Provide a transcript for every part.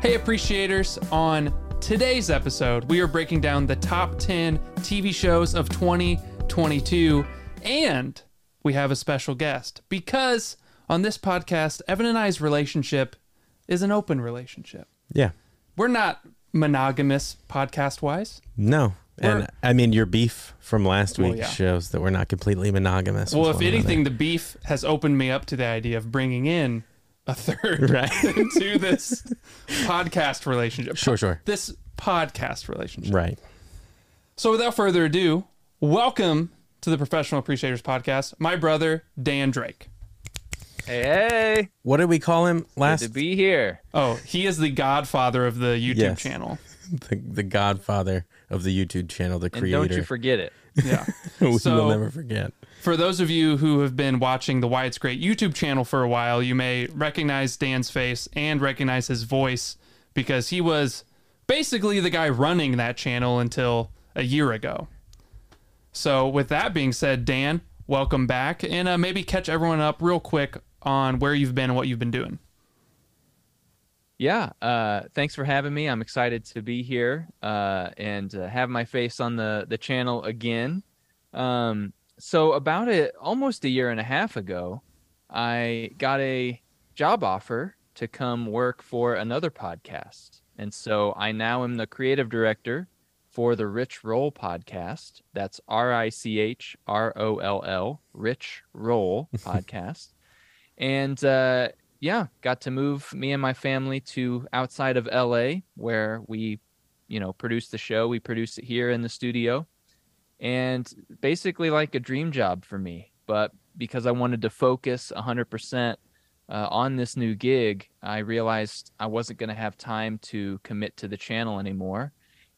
Hey, appreciators, on today's episode, we are breaking down the top 10 TV shows of 2022, and we have a special guest because on this podcast, Evan and I's relationship is an open relationship. Yeah. We're not monogamous podcast wise. No. We're- And I mean, your beef from last Well, week yeah. shows that we're not completely monogamous. Well, if anything, the beef has opened me up to the idea of bringing in a third Right. to this podcast relationship. Sure, sure. This podcast relationship. Right. So, without further ado, welcome to the Professional Appreciators Podcast. My brother Dan Drake. Hey, hey, What did we call him good last? to be here. Oh, he is the godfather of the YouTube Yes. channel. the, the godfather of the YouTube channel, the And creator. don't you forget it. Yeah. we So- will never forget. For those of you who have been watching the Why It's Great YouTube channel for a while, you may recognize Dan's face and recognize his voice because he was basically the guy running that channel until a year ago. So, with that being said, Dan, welcome back and uh, maybe catch everyone up real quick on where you've been and what you've been doing. Yeah, uh, thanks for having me. I'm excited to be here uh, and uh, have my face on the the channel again. Um, so about it, almost a year and a half ago, I got a job offer to come work for another podcast, and so I now am the creative director for the Rich Roll podcast. That's R I C H R O L L, Rich Roll podcast, and uh, yeah, got to move me and my family to outside of LA where we, you know, produce the show. We produce it here in the studio. And basically like a dream job for me. But because I wanted to focus 100% uh, on this new gig, I realized I wasn't going to have time to commit to the channel anymore.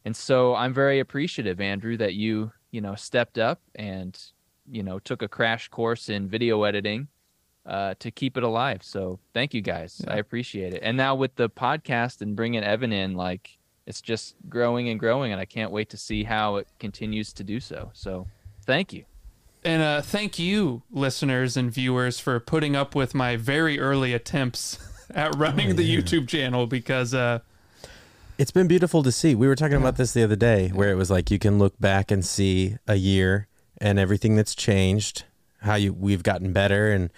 And so I'm very appreciative, Andrew, that you, you know, stepped up and, you know, took a crash course in video editing uh, to keep it alive. So thank you guys. Yeah. I appreciate it. And now with the podcast and bringing Evan in, like it's just growing and growing, and I can't wait to see how it continues to do so. So thank you. And uh, thank you, listeners and viewers, for putting up with my very early attempts at running the YouTube channel because uh, It's been beautiful to see. We were talking about this the other day, where it was like you can look back and see a year and everything that's changed, how you we've gotten better, and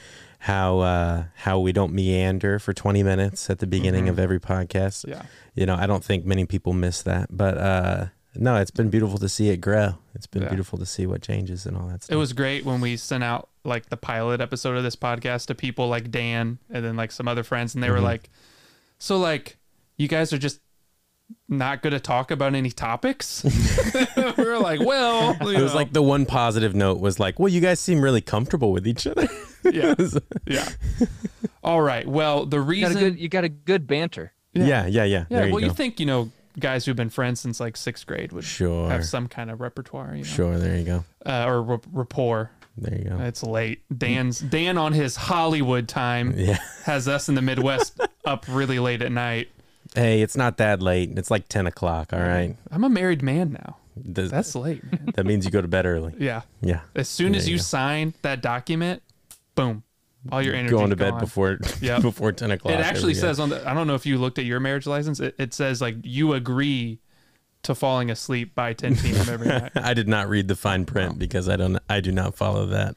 how uh, how we don't meander for twenty minutes at the beginning of every podcast. yeah. You know, I don't think many people miss that, but uh, no, it's been beautiful to see it grow. It's been Yeah. beautiful to see what changes and all that stuff. It was great when we sent out like the pilot episode of this podcast to people like Dan and then like some other friends, and they were Mm-hmm. like, "So like, you guys are just not going to talk about any topics?" we were like, "Well, It was know, like the one positive note was like, well, you guys seem really comfortable with each other. yeah, yeah." All right. Well, the You got reason, a good, you got a good banter. Yeah. yeah, yeah, yeah. yeah. there you well, go. you think you know guys who've been friends since like sixth grade would sure, have some kind of repertoire, you know, sure. There you go. uh, or r- rapport. There you go. It's late. Dan's Dan on his Hollywood time yeah. has us in the Midwest up really late at night. Hey, it's not that late. It's like ten o'clock. All right. Mm-hmm. I'm a married man now. Does- That's late. Man. that means you go to bed early. yeah. Yeah. As soon as you sign that document, boom, all your energy Going to bed before Yeah. before ten o'clock. It actually day. says on the. I don't know if you looked at your marriage license. It, it says like you agree to falling asleep by 10 p.m. every night. I did not read the fine print because I don't. I do not follow that.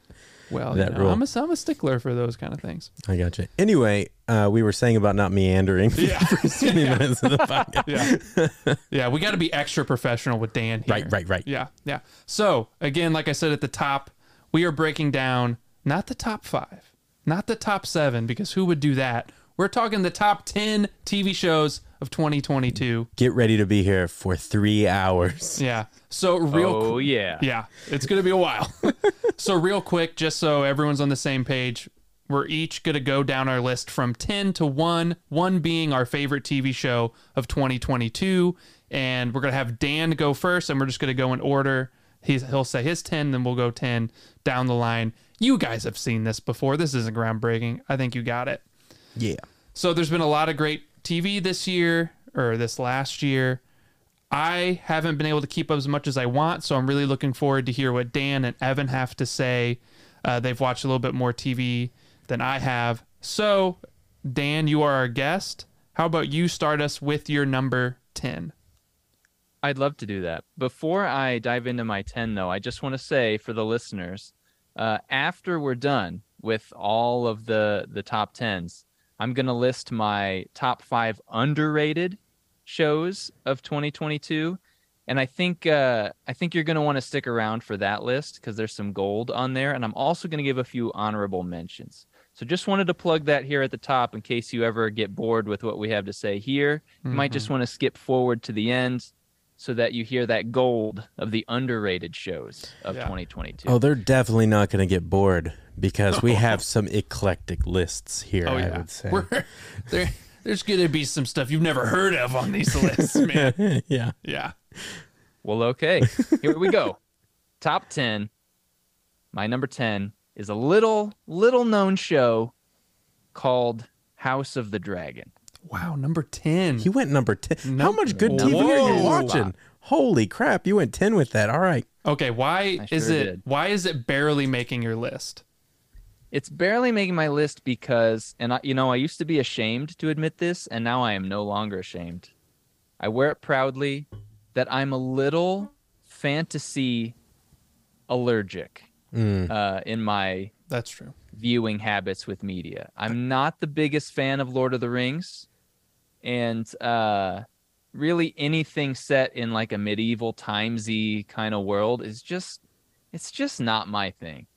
Well, That you know, rule. I'm a, I'm a stickler for those kind of things. I got you. Anyway, uh, we were saying about not meandering. Yeah. for the first twenty minutes of the podcast. Yeah. yeah. We got to be extra professional with Dan here. Right, right, right. Yeah, yeah. So again, like I said at the top, we are breaking down not the top five, not the top seven, because who would do that? We're talking the top ten TV shows of 2022. Get ready to be here for three hours. Yeah. So real. oh qu- yeah. yeah, it's gonna be a while. so real quick, just so everyone's on the same page, we're each gonna go down our list from ten to one. One being our favorite TV show of 2022, and we're gonna have Dan go first, and we're just gonna go in order. He's, he'll say his 10, then we'll go 10 down the line. You guys have seen this before. This isn't groundbreaking. I think you got it. Yeah. So there's been a lot of great TV this year or this last year. I haven't been able to keep up as much as I want, so I'm really looking forward to hear what Dan and Evan have to say. Uh, they've watched a little bit more TV than I have. So, Dan, you are our guest. how about you start us with your number 10? I'd love to do that. Before I dive into my 10, though, I just want to say for the listeners, uh, after we're done with all of the, the top 10s, I'm going to list my top five underrated shows of 2022. And I think uh, I think you're going to want to stick around for that list because there's some gold on there. And I'm also going to give a few honorable mentions. So just wanted to plug that here at the top in case you ever get bored with what we have to say here. You might just want to skip forward to the end so that you hear that gold of the underrated shows of Yeah. 2022. Oh, they're definitely not going to get bored because we have some eclectic lists here. Oh, I yeah. would say. We're, there, there's going to be some stuff you've never heard of on these lists, man. yeah. Yeah. Well, okay. Here we go. Top 10. My number 10 is a little little known show called House of the Dragon. Wow, number 10. You went number 10. How much good TV are you watching? Holy crap. You went 10 with that. All right. Okay, why I is sure it did. why is it barely making your list? It's barely making my list because and I, you know, I used to be ashamed to admit this and now I am no longer ashamed. I wear it proudly that I'm a little fantasy allergic Mm. uh, in my That's true. viewing habits with media. I'm not the biggest fan of Lord of the Rings, and uh, really anything set in like a medieval timesy kind of world is just it's just not my thing.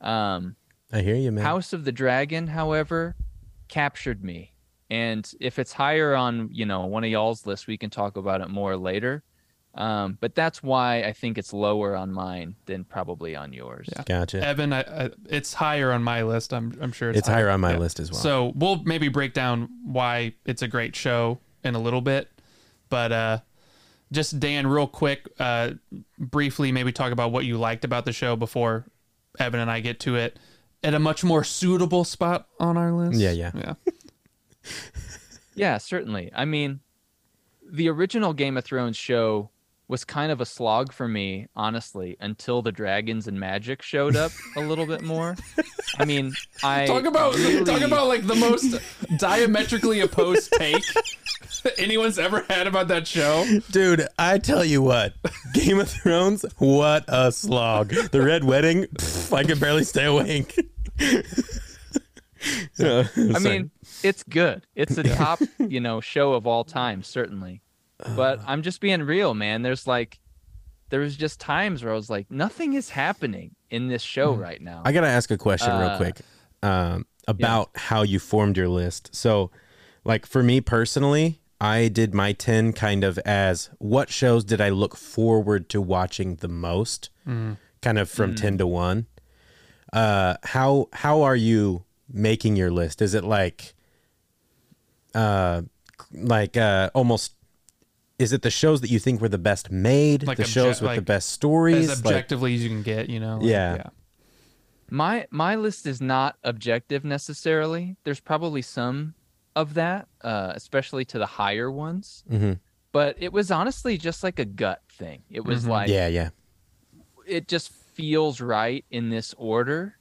Um, I hear you, man. House of the Dragon, however, captured me. And if it's higher on, you know, one of y'all's list, we can talk about it more later. Um, but that's why I think it's lower on mine than probably on yours. Yeah. Gotcha. Evan, I, I, it's higher on my list. I'm I'm sure it's, It's higher on my Yeah. list as well. So we'll maybe break down why it's a great show in a little bit, but uh, just Dan, real quick, uh, briefly, maybe talk about what you liked about the show before Evan and I get to it at a much more suitable spot on our list. Yeah, yeah. yeah. Yeah, certainly. I mean, the original Game of Thrones show was kind of a slog for me, honestly, until the dragons and magic showed up a little bit more. I mean, I Talk about really- talk about like the most diametrically opposed take anyone's ever had about that show. Dude, I tell you what, Game of Thrones, what a slog. The Red Wedding, pff, I could barely stay awake. Uh, I mean, it's good. It's a top, you know, show of all time, certainly. But I'm just being real, man. There's like, there was just times where I was like, nothing is happening in this show right now. I gotta ask a question real Uh, quick um, about how you formed your list. So, like for me personally, I did my ten kind of as what shows did I look forward to watching the most, kind of from ten to one. Uh, how how are you making your list? Is it like, uh, like uh, almost? Is it the shows that you think were the best made? Like the obje- shows with the best stories? As Like- objectively as you can get, you know. like, Yeah. my my list is not objective necessarily. There's probably some of that, uh, especially to the higher ones. Mhm. But it was honestly just like a gut thing. It was Mhm. like yeah, yeah. it just feels right in this order.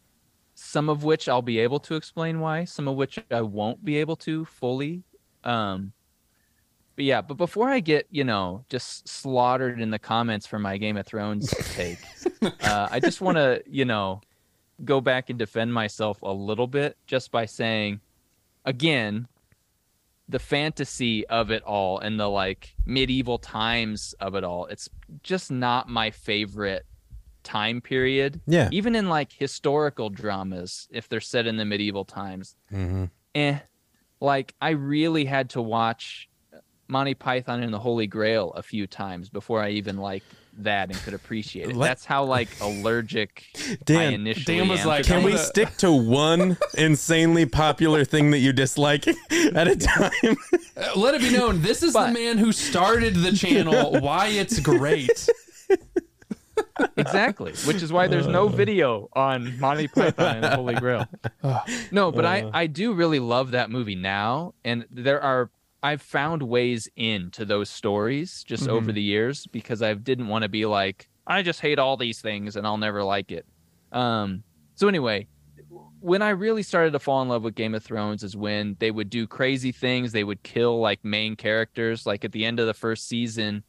Some of which I'll be able to explain why. Some of which I won't be able to fully. Um, but yeah, but before I get you know just slaughtered in the comments for my Game of Thrones take, uh, I just want to you know go back and defend myself a little bit just by saying, again, the fantasy of it all and the like medieval times of it all. It's just not my favorite time period. Yeah. Even in like historical dramas, if they're set in the medieval times, Mm-hmm. eh. Like I really had to watch Monty Python and the Holy Grail a few times before I even liked that and could appreciate it. Let- That's how like allergic I Dan, initially Dan was am like, Can we I'm things. gonna- stick to one insanely popular thing that you dislike at a time? Uh, Let it be known, this is the man who started the channel. Why it's great. exactly which is why there's no video on monty python and the holy grail no but i i do really love that movie now and there are i've found ways into those stories just over the years because i didn't want to be like i just hate all these things and i'll never like it um so anyway when I really started to fall in love with Game of Thrones is when they would do crazy things. They would kill like main characters. Like at the end of the first season,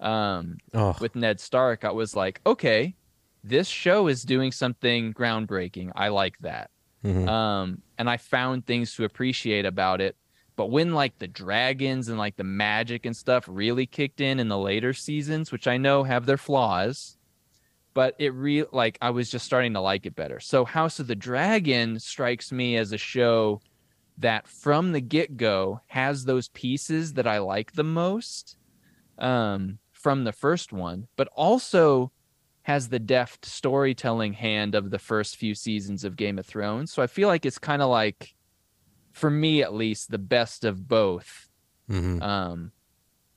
um, Oh, with Ned Stark, I was like, okay, this show is doing something groundbreaking. I like that. mhm. Um, and I found things to appreciate about it. But when like the dragons and like the magic and stuff really kicked in in the later seasons, which I know have their flaws, but it real like I was just starting to like it better. So House of the Dragon strikes me as a show that from the get go has those pieces that I like the most um, from the first one, but also has the deft storytelling hand of the first few seasons of Game of Thrones. So I feel like it's kind of like, for me at least, the best of both. Mhm. Um,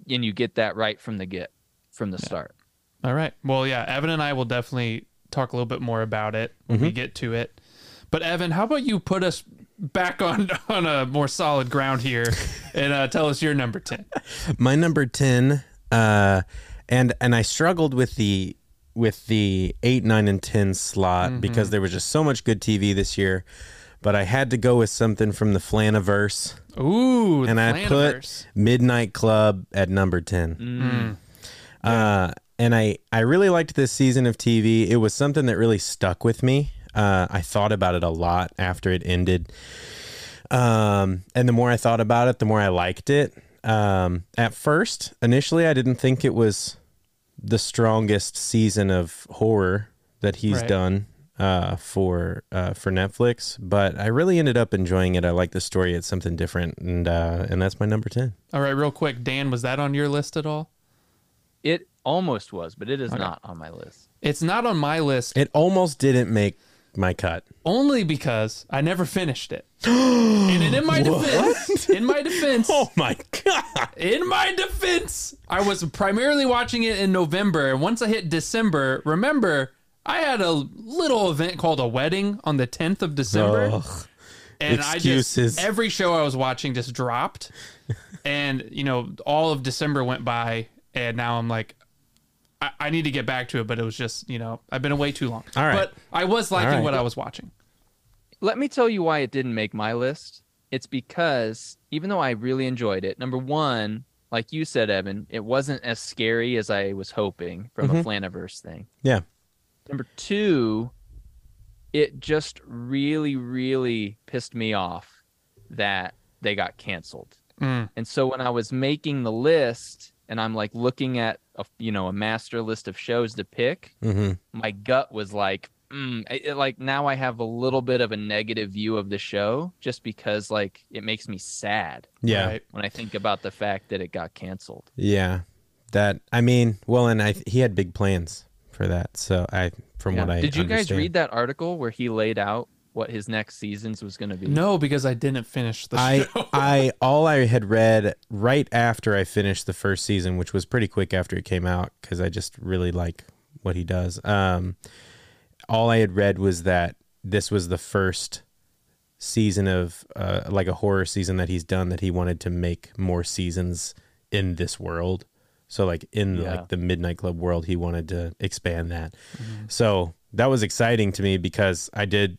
and you get that right from the get, from the start. All right. Well, yeah, Evan and I will definitely talk a little bit more about it when we get to it. But Evan, how about you put us back on on a more solid ground here and uh, tell us your number ten? my number 10 uh and and i struggled with the with the 8 9 and 10 slot because there was just so much good tv this year but i had to go with something from the flaniverse. Ooh, and i put midnight club at number 10 Mm. uh and i i really liked this season of tv it was something that really stuck with me. Uh i thought about it a lot after it ended. Um and the more i thought about it the more i liked it. Um at first initially i didn't think it was the strongest season of horror that he's Right. done uh for uh for netflix but i really ended up enjoying it. I like the story. It's something different and uh and that's my number 10 All right, real quick, Dan, was that on your list at all? It almost was, but it is not on my list. It's not on my list. It almost didn't make my cut. Only because I never finished it. and in my defense, in my defense, oh my god. in my defense, I was primarily watching it in November, and once I hit December, remember I had a little event called a wedding on the 10th of December. Ugh. and Excuses. I just every show I was watching just dropped, and you know all of December went by, and now I'm like, I, I need to get back to it, but it was just you know I've been away too long. All right. but I was liking All right. what I was watching. Let me tell you why it didn't make my list. It's because even though I really enjoyed it, number one, like you said, Evan, it wasn't as scary as I was hoping from a mm-hmm. Flaniverse thing. yeah Number two, it just really, really pissed me off that they got canceled. Mm. And so when I was making the list and I'm like looking at a you know a master list of shows to pick, mm-hmm. my gut was like, mm, it, it- like now I have a little bit of a negative view of the show just because like it makes me sad yeah Right. when I think about the fact that it got canceled. Yeah, that I mean, well, and I he had big plans for that. So I, from what I Did you guys read that article where he laid out what his next seasons was going to be? No, because I didn't finish the I show. I all I had read right after I finished the first season, which was pretty quick after it came out, because I just really like what he does. Um, all I had read was that this was the first season of uh, like a horror season that he's done that he wanted to make more seasons in this world. So like in Yeah. like the Midnight Club world, he wanted to expand that. Mm-hmm. So that was exciting to me because I did,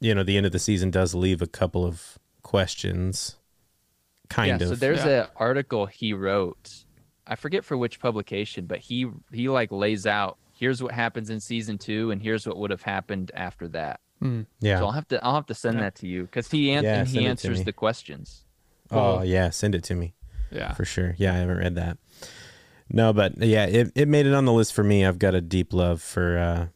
you know, the end of the season does leave a couple of questions. Kind yeah, of. So there's Yeah. an article he wrote. I forget for which publication, but he he like lays out here's what happens in season two, and here's what would have happened after that. Hmm. yeah. So I'll have to I'll have to send Yeah. that to you because he an- Yeah, he answers the questions. oh yeah, send it to me. yeah. for sure. Yeah, I haven't read that. No, but yeah, it, it made it on the list for me. I've got a deep love for uh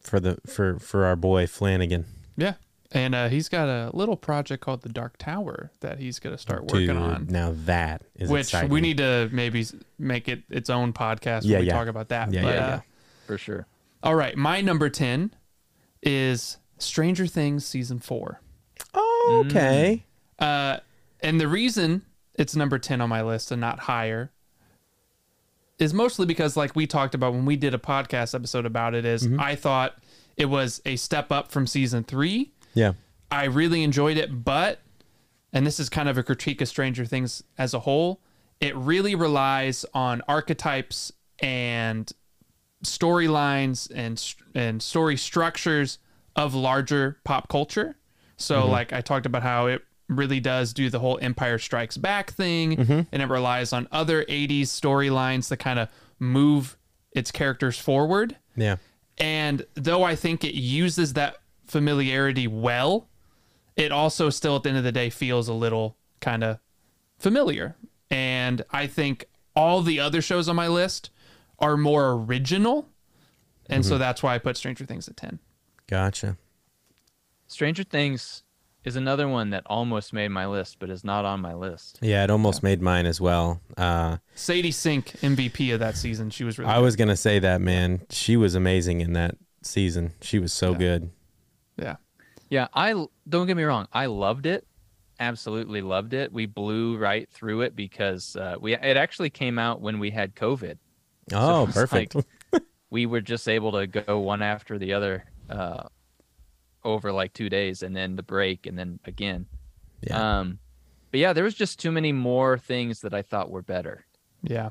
for the for for our boy Flanagan. Yeah. And uh, he's got a little project called the Dark Tower that he's going to start working Dude, on. Now that is Which exciting. we need to maybe make it its own podcast Yeah, when we yeah. talk about that. Yeah, But, yeah, uh, yeah. For sure. All right, my number ten is Stranger Things season four. Oh, okay. Uh, and the reason it's number 10 on my list and not higher is mostly because like we talked about when we did a podcast episode about it is mm-hmm. I thought it was a step up from season 3. Yeah. I really enjoyed it, but and this is kind of a critique of Stranger Things as a whole, it really relies on archetypes and storylines and and story structures of larger pop culture. So, mm-hmm. like I talked about how it really does do the whole Empire Strikes Back thing, mm-hmm. and it relies on other 80s storylines to kind of move its characters forward. Yeah. And though I think it uses that familiarity well, it also still at the end of the day feels a little kind of familiar. And I think all the other shows on my list are more original. And so mm-hmm. that's why I put Stranger Things at 10. Gotcha. Stranger Things is another one that almost made my list, but is not on my list. Yeah, it almost made mine as well. Uh, Sadie Sink, MVP of that season. She was really I was gonna say that man. She was amazing in that season. She was so good. Yeah. Yeah, I don't get me wrong. I loved it, absolutely loved it. We blew right through it because uh, we it actually came out when we had COVID. Oh, it's perfect. like- We were just able to go one after the other uh, over like two days, and then the break, and then again. yeah. Um, but yeah, there was just too many more things that I thought were better. Yeah.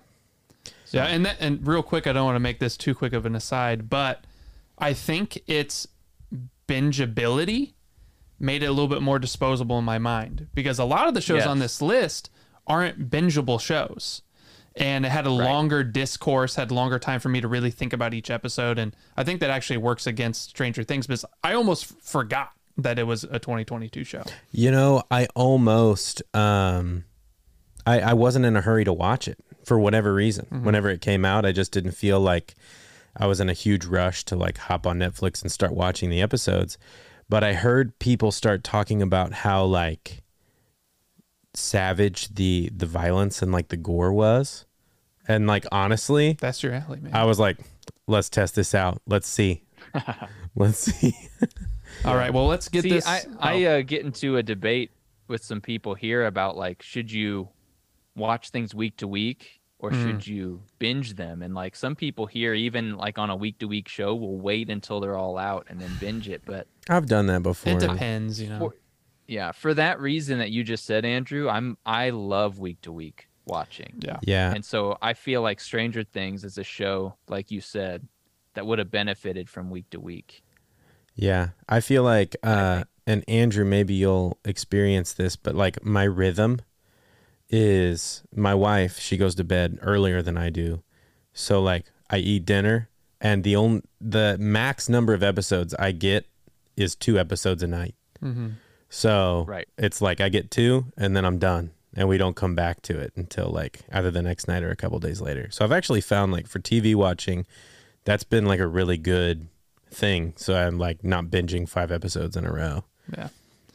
Yeah, and that, and real quick, I don't want to make this too quick of an aside, but I think its bingeability made it a little bit more disposable in my mind because a lot of the shows Yes. on this list aren't bingeable shows. And it had a longer discourse, had longer time for me to really think about each episode. And I think that actually works against Stranger Things because I almost forgot that it was a 2022 show. You know, I almost um I I wasn't in a hurry to watch it for whatever reason. Whenever it came out, I just didn't feel like I was in a huge rush to like hop on Netflix and start watching the episodes. But I heard people start talking about how like savage the the violence and like the gore was. And like honestly, That's your alley, man. I was like, let's test this out. Let's see. let's see. All right, well, let's get See, this. I, I uh, get into a debate with some people here about like, should you watch things week to week or Mm. should you binge them? And like some people here, even like on a week to week show, will wait until they're all out and then binge it. But I've done that before. it depends, you know. For- yeah, for that reason that you just said, Andrew, I'm I love week to week watching. yeah. Yeah. And so I feel like Stranger Things is a show, like you said, that would have benefited from week to week. Yeah, I feel like, uh, and Andrew, maybe you'll experience this, but like my rhythm is my wife. She goes to bed earlier than I do, so like I eat dinner, and the only the max number of episodes I get is two episodes a night. Mm-hmm. So Right. it's like I get two, and then I'm done, and we don't come back to it until like either the next night or a couple days later. So I've actually found like for TV watching, that's been like a really good thing. So I'm like not binging five episodes in a row. Yeah.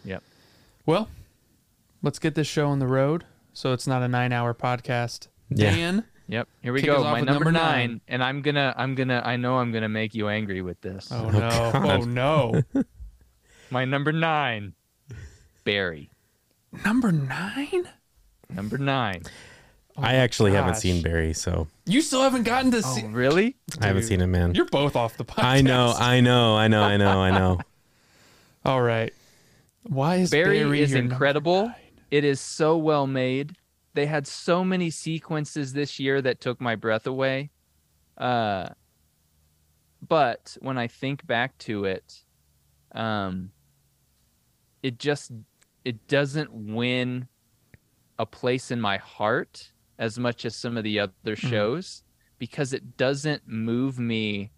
Yep. Well, let's get this show on the road so it's not a nine hour podcast. Yeah. Dan, Yep. Here we go. My number, number nine, nine. and I'm gonna, I'm gonna, I know I'm gonna make you angry with this. oh, no. Oh no. Oh, My number nine, Barry. Number nine? Number nine. I actually haven't seen Barry, so You still haven't gotten to see. Oh, really? I haven't seen it, man. You're both off the podcast. I know, I know, I know, I know, I know. All right. Why is Barry, Barry, is incredible. It is so well made. They had so many sequences this year that took my breath away. Uh, but when I think back to it, um, it just it doesn't win a place in my heart as much as some of the other shows because it doesn't move me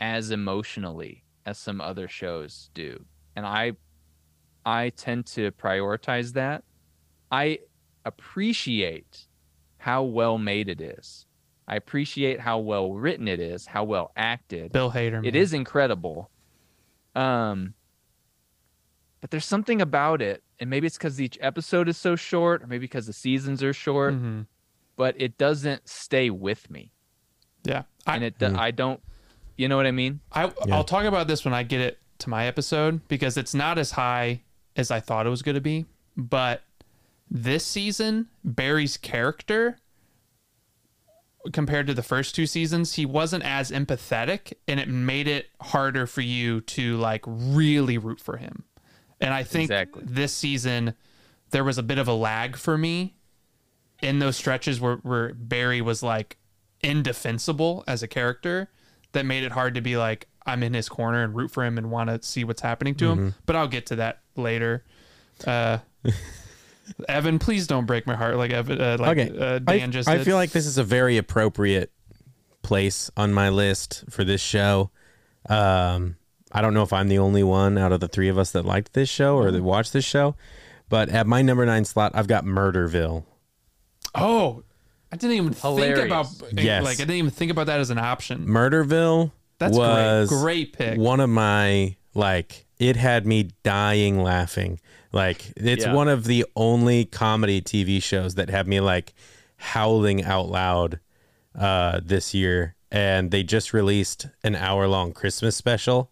as emotionally as some other shows do. And I I tend to prioritize that. I appreciate how well made it is. I appreciate how well written it is, how well acted. Bill Hader. It is incredible. Um but there's something about it, and maybe it's because each episode is so short, or maybe because the seasons are short, Mhm. but it doesn't stay with me. Yeah. I, And it do- I don't you know what I mean? I, Yeah. I'll talk about this when I get it to my episode because it's not as high as I thought it was going to be. But this season, Barry's character, compared to the first two seasons, he wasn't as empathetic and it made it harder for you to like really root for him. And I think Exactly. this season, there was a bit of a lag for me in those stretches where, where Barry was like indefensible as a character that made it hard to be like, I'm in his corner and root for him and want to see what's happening to him. But I'll get to that later. Uh, Evan, please don't break my heart like Evan, uh, like okay. uh, Dan I, just I feel like this is a very appropriate place on my list for this show. Um, I don't know if I'm the only one out of the three of us that liked this show or that watched this show, but at my number nine slot, I've got Murderville. Oh, I didn't even Hilarious. think about Yes. like I didn't even think about that as an option. Murderville That's was great. Great pick. one of my like it had me dying laughing. Like it's Yeah. one of the only comedy TV shows that had me like howling out loud uh this year and they just released an hour long Christmas special.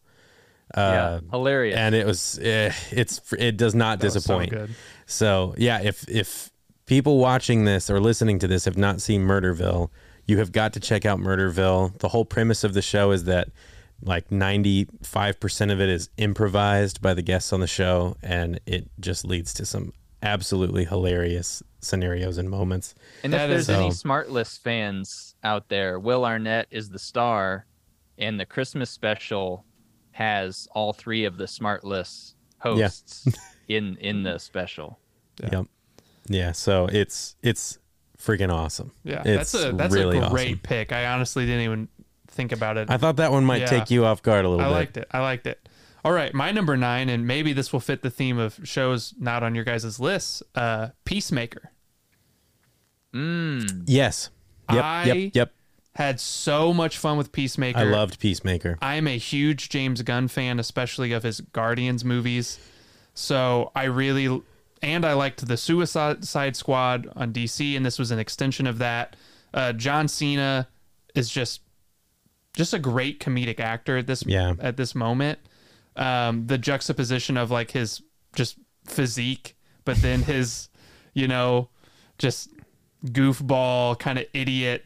Yeah, Uh hilarious. and it was eh, it's it does not That was so disappoint. So yeah, if if people watching this or listening to this have not seen Murderville, you have got to check out Murderville. The whole premise of the show is that like ninety five percent of it is improvised by the guests on the show, and it just leads to some absolutely hilarious scenarios and moments. And if is- there's any So- Smartless fans out there, Will Arnett is the star, and the Christmas special has all three of the SmartLess hosts in in the special. Yeah. Yep. Yeah. So it's it's freaking awesome. Yeah, It's that's a that's really a great awesome. pick. I honestly didn't even think about it. I thought that one might Yeah. take you off guard a little I bit. I liked it. I liked it. All right, my number nine, and maybe this will fit the theme of shows not on your guys' list. Uh, Peacemaker Mm. Yes. Yep. I- yep. Yep. Had so much fun with Peacemaker. I loved Peacemaker. I'm a huge James Gunn fan, especially of his Guardians movies. So I really, and I liked the Suicide Squad on DC, and this was an extension of that. Uh, John Cena is just, just a great comedic actor at this Yeah. at this moment. Um, the juxtaposition of like his just physique, but then his, you know, just goofball kind of idiot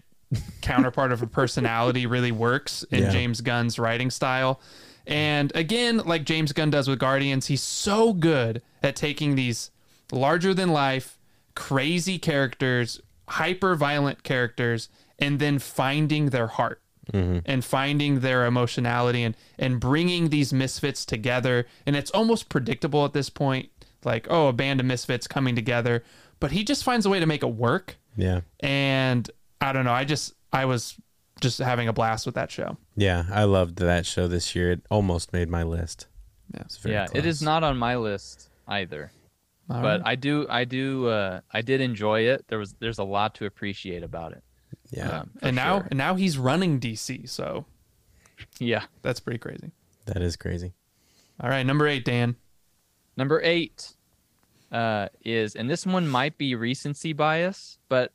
counterpart of a personality really works in Yeah. James Gunn's writing style. And again, like James Gunn does with Guardians, he's so good at taking these larger than life, crazy characters, hyper violent characters, and then finding their heart mm-hmm. and finding their emotionality and, and bringing these misfits together. And it's almost predictable at this point like, oh, a band of misfits coming together. But he just finds a way to make it work Yeah. and I don't know. I just I was just having a blast with that show. Yeah, I loved that show this year. It almost made my list. Yeah. It's very Yeah, it is not on my list either. All but right. I do, I do, uh, I did enjoy it. There was, there's a lot to appreciate about it. Yeah, Um, and now sure. and now he's running DC, so yeah. that's pretty crazy. that is crazy. All right, number eight, Dan. Number eight uh, is, and this one might be recency bias, but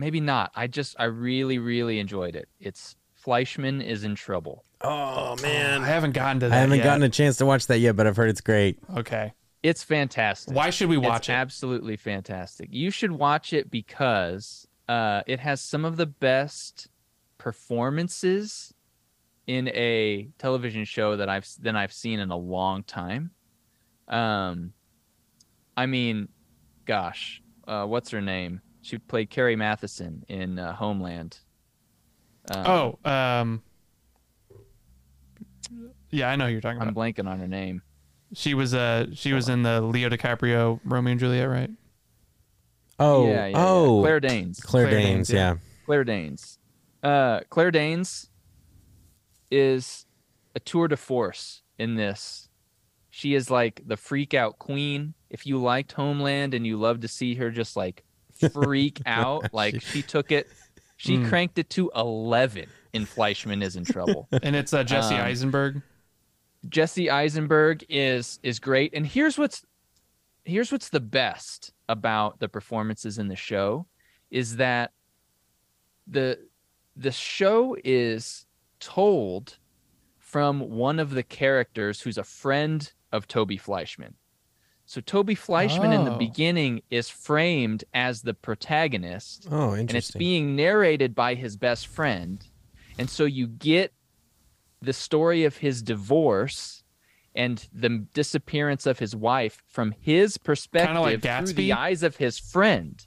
maybe not. I just, I really, really enjoyed it. It's Fleishman is in trouble. Oh man, I haven't gotten to that. I haven't yet. gotten a chance to watch that yet, but I've heard it's great. Okay. It's fantastic. Why should we watch it's it? absolutely fantastic. You should watch it because uh, it has some of the best performances in a television show that I've than I've seen in a long time. Um, I mean, gosh, uh, what's her name? She played Carrie Mathison in uh, Homeland. Um, oh, um, yeah, I know who you're talking about. I'm about. blanking on her name. She was uh she was in the Leo DiCaprio Romeo and Juliet, right? Oh, yeah, yeah, yeah. oh, Claire Danes. Claire Claire Danes, Danes, yeah. yeah. Claire Danes. Uh, Claire Danes is a tour de force in this. She is like the freak out queen. If you liked Homeland and you love to see her just like freak out, like she took it, she Mm. cranked it to 11 in Fleishman is in trouble. And it's uh, Jesse Um, Eisenberg. Jesse Eisenberg is is great, and here's what's here's what's the best about the performances in the show is that the the show is told from one of the characters who's a friend of Toby Fleishman. So Toby Fleishman in the Oh. beginning is framed as the protagonist Oh, and it's being narrated by his best friend and so you get the story of his divorce and the disappearance of his wife from his perspective like through the eyes of his friend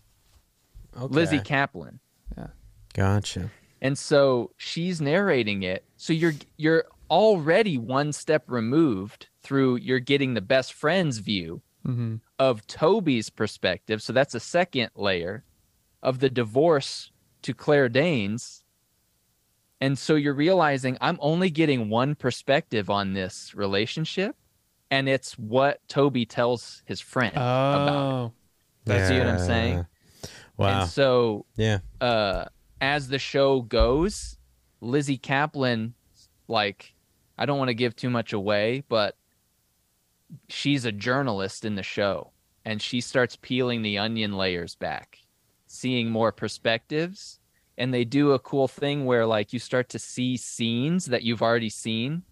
okay. Lizzy Caplan Yeah. Gotcha. and so she's narrating it so you're you're already one step removed through you're getting the best friend's view hmm of Toby's perspective. So that's a second layer of the divorce to Claire Danes. And so you're realizing I'm only getting one perspective on this relationship, and it's what Toby tells his friend about. Oh, That's see what I'm saying? Wow. And so yeah. uh as the show goes, Lizzy Caplan like I don't want to give too much away, but she's a journalist in the show and she starts peeling the onion layers back, seeing more perspectives, and they do a cool thing where like you start to see scenes that you've already seen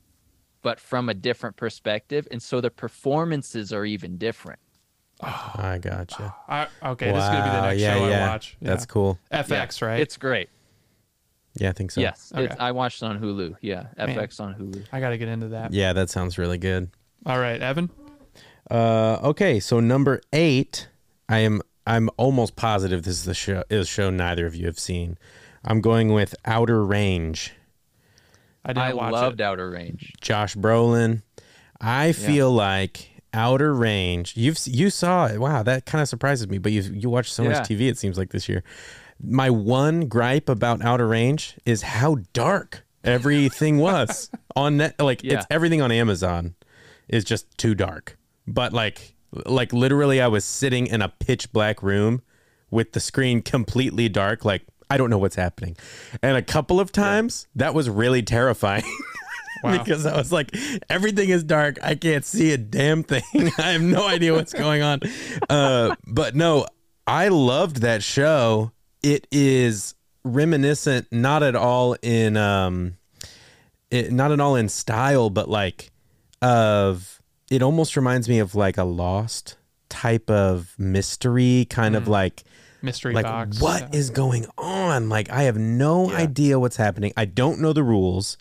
but from a different perspective and so the performances are even different. Oh, I gotcha. I, okay. This is gonna be the next yeah, show yeah. I watch. Yeah. That's cool. FX, right? It's great. Yeah, I think so. yes, Okay. it's, I watched it on Hulu. Yeah, Man. FX on Hulu. I got to get into that. Yeah, that sounds really good. All right, Evan. Uh, okay, so number eight, I am I'm almost positive this is the show is a show neither of you have seen. I'm going with Outer Range. I didn't I watch loved it. Outer Range. Josh Brolin. I feel like Outer Range. You've you saw it. Wow, that kind of surprises me. But you you watch so Yeah. much TV. It seems like this year. My one gripe about Outer Range is how dark everything was on net. Like Yeah. it's everything on Amazon is just too dark. But like like literally, I was sitting in a pitch black room with the screen completely dark. Like I don't know what's happening, and a couple of times that was really terrifying. Wow. because I was like, everything is dark. I can't see a damn thing. I have no idea what's going on. Uh, but no, I loved that show. It is reminiscent, not at all in, um, it, not at all in style, but like of. It almost reminds me of like a Lost type of mystery, kind of like Mystery like box. what Yeah. is going on? Like i have no idea what's happening. I don't know the rules.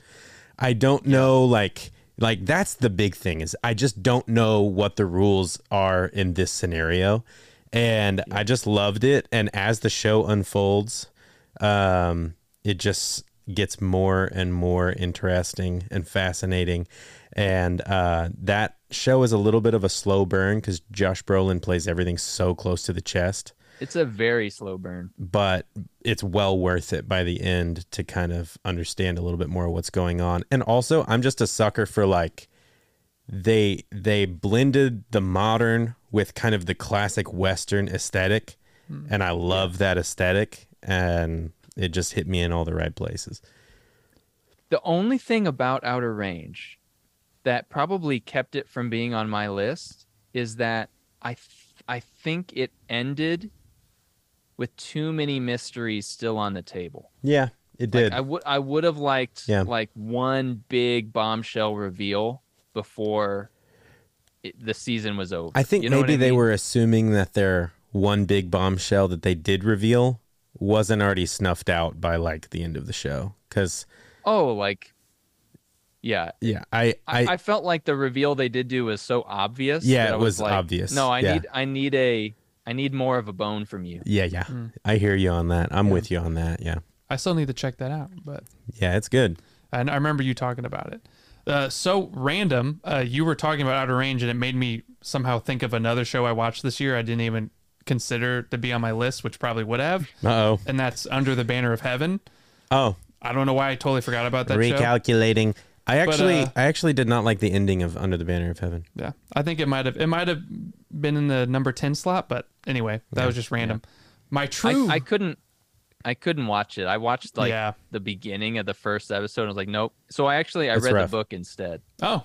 I don't know like like that's the big thing is i just don't know what the rules are in this scenario. And i just loved it. And as the show unfolds um it just gets more and more interesting and fascinating. And uh that show is a little bit of a slow burn because josh brolin plays everything so close to the chest. It's a very slow burn. but it's well worth it by the end to kind of understand a little bit more what's going on. And also, I'm just a sucker for like they they blended the modern with kind of the classic western aesthetic, and I love that aesthetic. And it just hit me in all the right places. The only thing about Outer Range that probably kept it from being on my list is that I th- I think it ended with too many mysteries still on the table. Yeah, it Like, did. I would I would have liked Yeah. like one big bombshell reveal before it, the season was over. I think You know maybe I they were assuming that their one big bombshell that they did reveal wasn't already snuffed out by like the end of the show because Oh, like yeah. yeah I I, I, I felt like the reveal they did do was so obvious. Yeah, that it I was like, obvious. No, I Yeah. need I need a I need more of a bone from you. Yeah, yeah. Hmm. I hear you on that. I'm with you on that. Yeah. I still need to check that out, but Yeah, it's good. and I remember you talking about it. Uh, so random. Uh, you were talking about Outer Range, and it made me somehow think of another show I watched this year. I didn't even consider to be on my list, which probably would have, Uh oh. and that's Under the Banner of Heaven. Oh, I don't know why I totally forgot about that show. recalculating. I actually, uh, I actually did not like the ending of Under the Banner of Heaven. Yeah, I think it might have it might have been in the number ten slot, but anyway, that was just random. My true, I, I couldn't I couldn't watch it. I watched like Yeah. the beginning of the first episode. And I was like, nope. So I actually I That's read rough. the book instead. oh,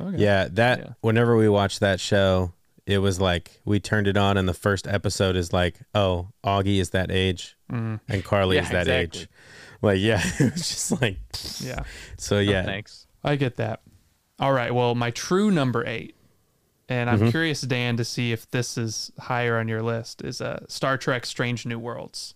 okay. Yeah, that. Yeah. Whenever we watched that show, it was like we turned it on, and the first episode is like, oh, Augie is that age, and Carly Yeah, is that exactly. age. Like, yeah, it was just like, yeah. so No, yeah. thanks. I get that. All right. Well, my true number eight, and I'm Mm-hmm. curious, Dan, to see if this is higher on your list, is uh, Star Trek: Strange New Worlds.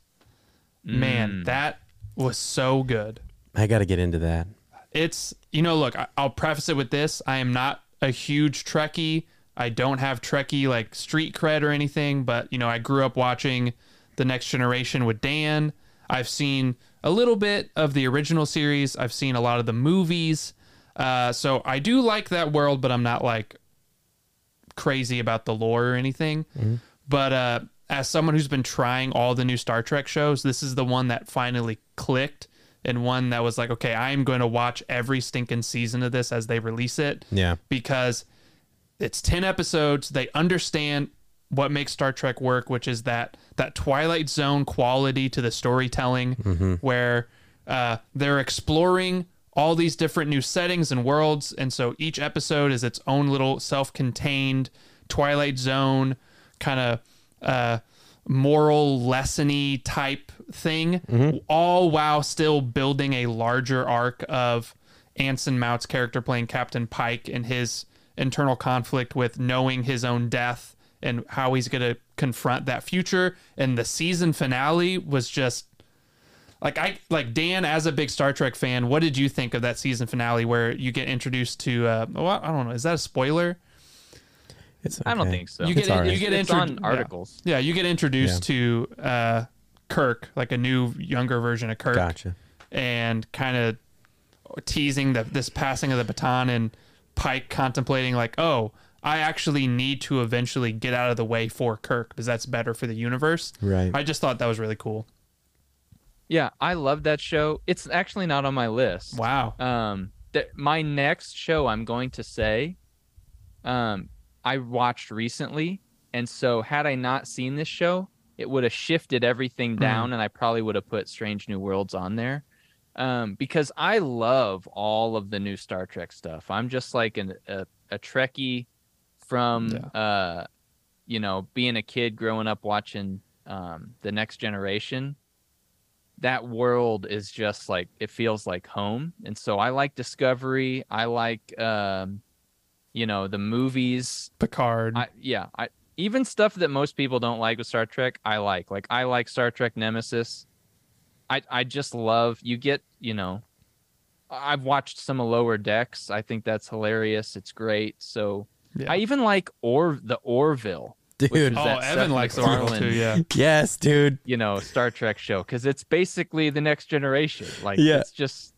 Man, Mm. that was so good. I got to get into that. It's you know, look, I, I'll preface it with this: I am not a huge Trekkie. I don't have Trekkie like street cred or anything, but you know, I grew up watching The Next Generation with Dan. I've seen a little bit of the original series. I've seen a lot of the movies. Uh, so I do like that world, but I'm not like crazy about the lore or anything. But uh, as someone who's been trying all the new Star Trek shows, this is the one that finally clicked and one that was like, okay, I am going to watch every stinking season of this as they release it Yeah. because it's 10 episodes. They understand what makes Star Trek work, which is that that Twilight Zone quality to the storytelling where uh, they're exploring all these different new settings and worlds. And so each episode is its own little self contained Twilight Zone kind of uh, moral lessony type thing, all while still building a larger arc of Anson Mount's character playing Captain Pike and his internal conflict with knowing his own death and how he's going to confront that future. And the season finale was just like I like Dan as a big Star Trek fan. What did you think of that season finale where you get introduced to? Uh, well, I don't know. Is that a spoiler? It's I don't think so. You It's get all right. you get it's intro- on yeah. articles. Yeah, you get introduced to uh, Kirk, like a new younger version of Kirk, Gotcha. and kind of teasing that this passing of the baton and Pike contemplating like, oh, I actually need to eventually get out of the way for Kirk because that's better for the universe. Right. I just thought that was really cool. Yeah, I love that show. It's actually not on my list. Wow. Um, th- my next show I'm going to say, um, I watched recently, and so had I not seen this show, it would have shifted everything down, and I probably would have put Strange New Worlds on there, um, because I love all of the new Star Trek stuff. I'm just like an, a a Trekkie from, uh, you know, being a kid growing up watching um, the Next Generation. That world is just like it feels like home. And so i like discovery. I like um you know the movies. Picard. I, yeah i even stuff that most people don't like with star trek i like. Like i like star trek nemesis i i just love you get you know i've watched some of lower decks i think that's hilarious it's great so Yeah. i even like or the orville Dude. is oh, that Evan Seth likes Orville too. Yeah. Yes, dude. you know Star Trek show because it's basically the next generation. Like Yeah. it's just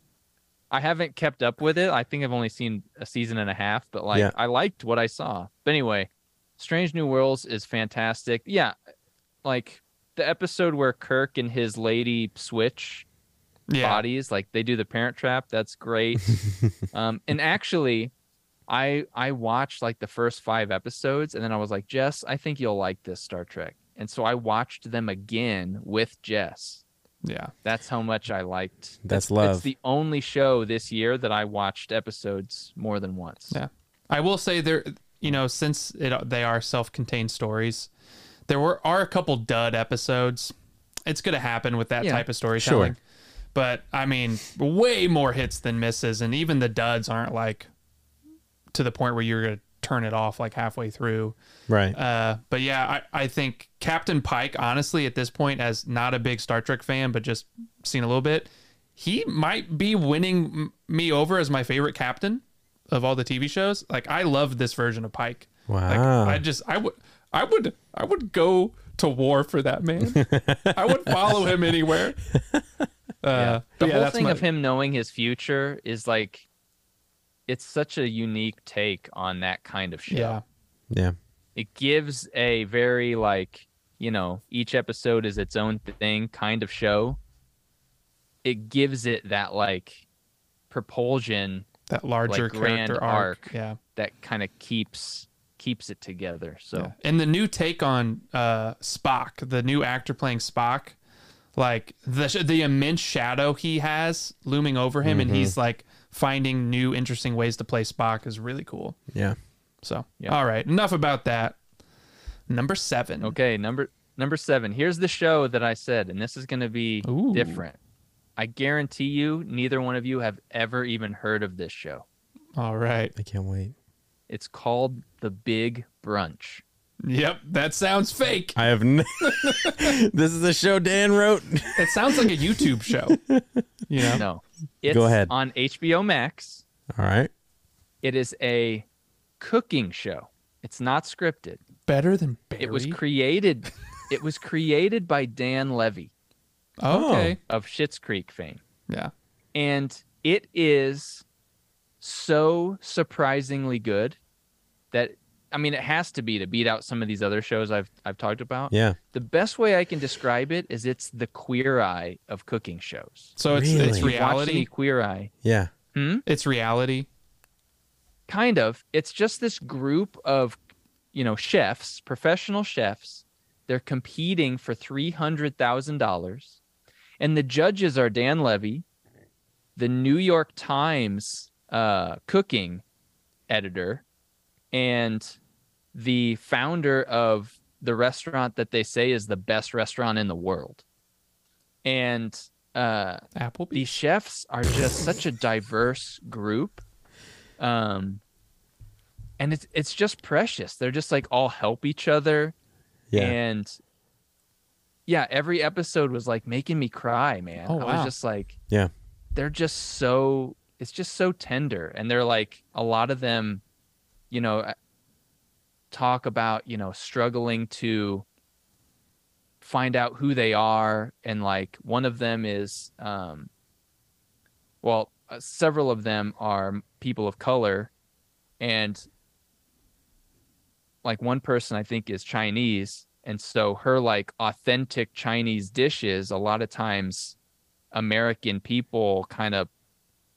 I haven't kept up with it. I think I've only seen a season and a half, but like Yeah. I liked what I saw. But anyway, Strange New Worlds is fantastic. Yeah, like the episode where Kirk and his lady switch Yeah. bodies, like they do the Parent Trap. That's great. um, and actually, I I watched like the first five episodes, and then I was like, Jess, I think you'll like this Star Trek. And so I watched them again with Jess. Yeah. That's how much I liked. That's It's love. the only show this year that I watched episodes more than once. Yeah. I will say there, you know, since it they are self-contained stories, there were are a couple dud episodes. It's going to happen with that Yeah. type of storytelling. Sure. But I mean, way more hits than misses, and even the duds aren't like to the point where you're going to turn it off like halfway through. Right. Uh, but yeah, I, I think Captain Pike, honestly, at this point, as not a big Star Trek fan, but just seen a little bit, he might be winning m- me over as my favorite captain of all the TV shows. Like, I love this version of Pike. Like, Wow. I just, I would, I would, I would go to war for that man. I would follow him anywhere. Uh, Yeah. The yeah, whole thing my- of him knowing his future is like, it's such a unique take on that kind of show. Yeah. yeah. it gives a very like you know each episode is its own thing kind of show it gives it that like propulsion That larger like, grand character arc. arc. Yeah. that kind of keeps keeps it together so Yeah. And the new take on uh, Spock, the new actor playing Spock, like the the immense shadow he has looming over him, and he's like finding new interesting ways to play Spock is really cool. Yeah. So, Yeah. all right, enough about that. Number seven. okay number number seven here's the show that i said and this is going to be Ooh. different i guarantee you neither one of you have ever even heard of this show All right. I can't wait. It's called the big brunch Yep, that sounds fake. I have. N- this is a show Dan wrote. It sounds like a YouTube show. You know? no it's Go ahead. on hbo max All right. It is a cooking show. It's not scripted. Better than Barry. It was created. it was created by Dan Levy oh. Oh. okay. of Schitt's Creek fame, Yeah. and it is so surprisingly good that I mean it has to be to beat out some of these other shows I've I've talked about. Yeah. The best way I can describe it is it's the queer eye of cooking shows. So it's Really? it's If you reality. queer eye. Yeah. Hmm? It's reality. kind of it's just this group of you know chefs professional chefs they're competing for $300000 and the judges are dan levy the new york times uh, cooking editor and the founder of the restaurant that they say is the best restaurant in the world and uh, Applebee's. these chefs are just such a diverse group um and it's it's just precious they're just like all help each other Yeah. and yeah every episode was like making me cry man Oh, i wow. was just like Yeah. they're just so it's just so tender and they're like a lot of them you know talk about you know struggling to find out who they are and like one of them is um well uh, several of them are people of color and like one person i think is chinese and so her like authentic chinese dishes a lot of times american people kind of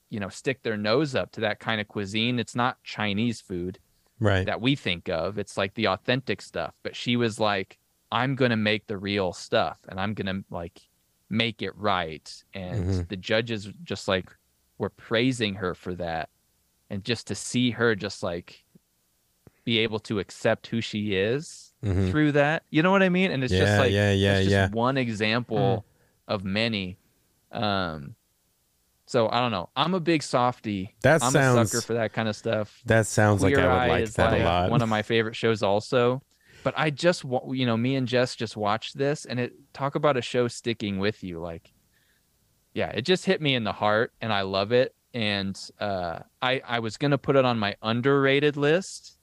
you know stick their nose up to that kind of cuisine it's not chinese food Right. that we think of. It's like the authentic stuff. But she was like, I'm gonna make the real stuff and I'm gonna like make it right. And Mhm. the judges just like were praising her for that. And just to see her just like be able to accept who she is Mhm. through that. You know what I mean? And it's Yeah, just like yeah, yeah, yeah. one example of many. Um so I don't know. I'm a big softy. That I'm sounds- a sucker for that kind of stuff. That sounds like Queer I would Eye like that like a lot. one of my favorite shows also. But I just you know, me and Jess just watched this and it talk about a show sticking with you like yeah, it just hit me in the heart and I love it and uh I I was going to put it on my underrated list.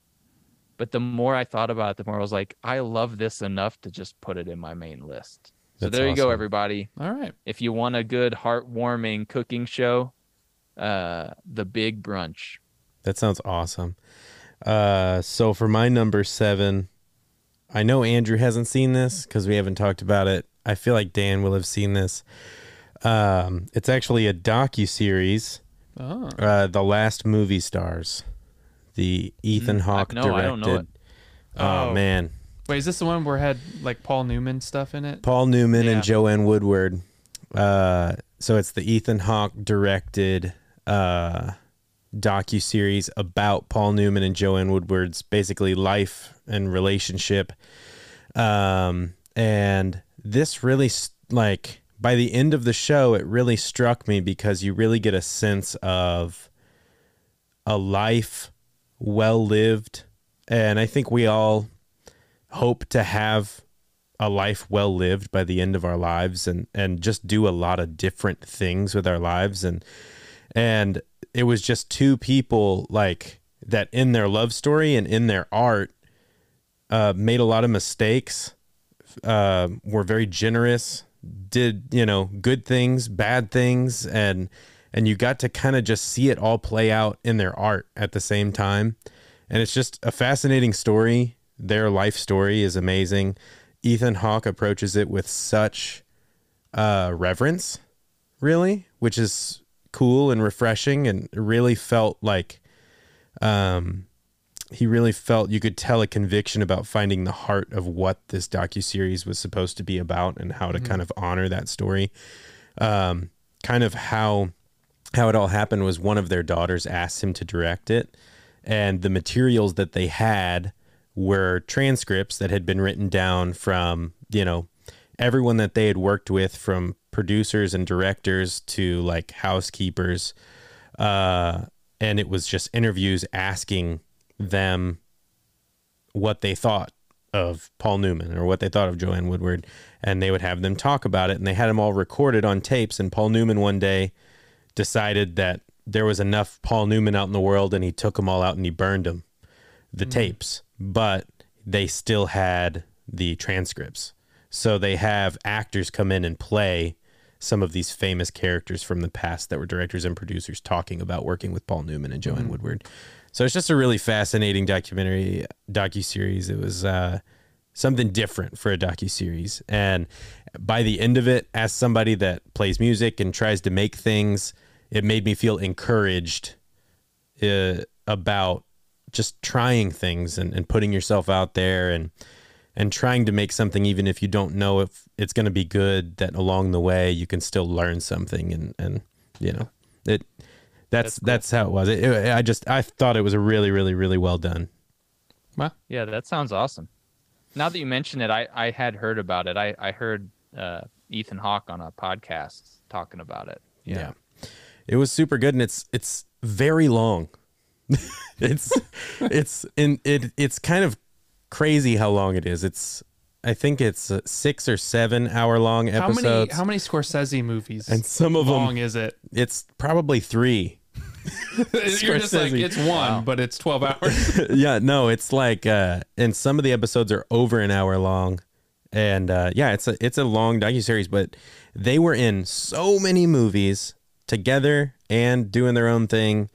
But the more I thought about it, the more I was like, I love this enough to just put it in my main list. So That's there you go, everybody. All right. If you want a good, heartwarming cooking show, uh, The Big Brunch. That sounds awesome. Uh, so for my number seven, I know Andrew hasn't seen this because we haven't talked about it. I feel like Dan will have seen this. Um, it's actually a docu series, Oh. uh, "The Last Movie Stars," the Ethan Hawke no, directed. I don't know it. Oh, Oh. man, Wait, is this the one where it had like Paul Newman stuff in it? Paul Newman Yeah. and Joanne Woodward. Uh, so it's the Ethan Hawke directed uh, docu series about Paul Newman and Joanne Woodward's basically life and relationship. Um, and this really s- like by the end of the show, it really struck me because you really get a sense of a life well lived, and I think we all hope to have a life well lived by the end of our lives and and just do a lot of different things with our lives. And and it was just two people like that in their love story and in their art uh made a lot of mistakes uh were very generous did you know good things bad things. And and you got to kind of just see it all play out in their art at the same time. And it's just a fascinating story their life story is amazing. Ethan hawke approaches it with such uh reverence really which is cool and refreshing and really felt like um he really felt you could tell a conviction about finding the heart of what this docu-series was supposed to be about and how to kind of honor that story. Um kind of how how it all happened was one of their daughters asked him to direct it and the materials that they had were transcripts that had been written down from you know everyone that they had worked with from producers and directors to like housekeepers. Uh and it was just interviews asking them what they thought of Paul Newman or what they thought of Joanne Woodward. And they would have them talk about it and they had them all recorded on tapes. And Paul Newman one day decided that there was enough Paul Newman out in the world and he took them all out and he burned them the tapes but they still had the transcripts so they have actors come in and play some of these famous characters from the past that were directors and producers talking about working with Paul Newman and Joanne Woodward. So it's just a really fascinating documentary docu series. It was uh, something different for a docu series, and by the end of it, as somebody that plays music and tries to make things, it made me feel encouraged uh, about just trying things and, and putting yourself out there and and trying to make something even if you don't know if it's going to be good that along the way you can still learn something and and you know it that's that's, how it was it, it- i just i thought it was a really really really well done Well, Yeah, that sounds awesome. Now that you mention it, I, I had heard about it. I, I heard uh, Ethan Hawke on a podcast talking about it. yeah. it was super good and it's it's very long it's it's in it it's kind of crazy how long it is it's i think it's six or seven hour long how episodes many how many Scorsese movies and some of them how long is it? it's probably three You're just like it's one, but it's twelve hours. yeah, no, it's like uh and some of the episodes are over an hour long. And uh yeah, it's a it's a long docuseries, but they were in so many movies together and doing their own thing.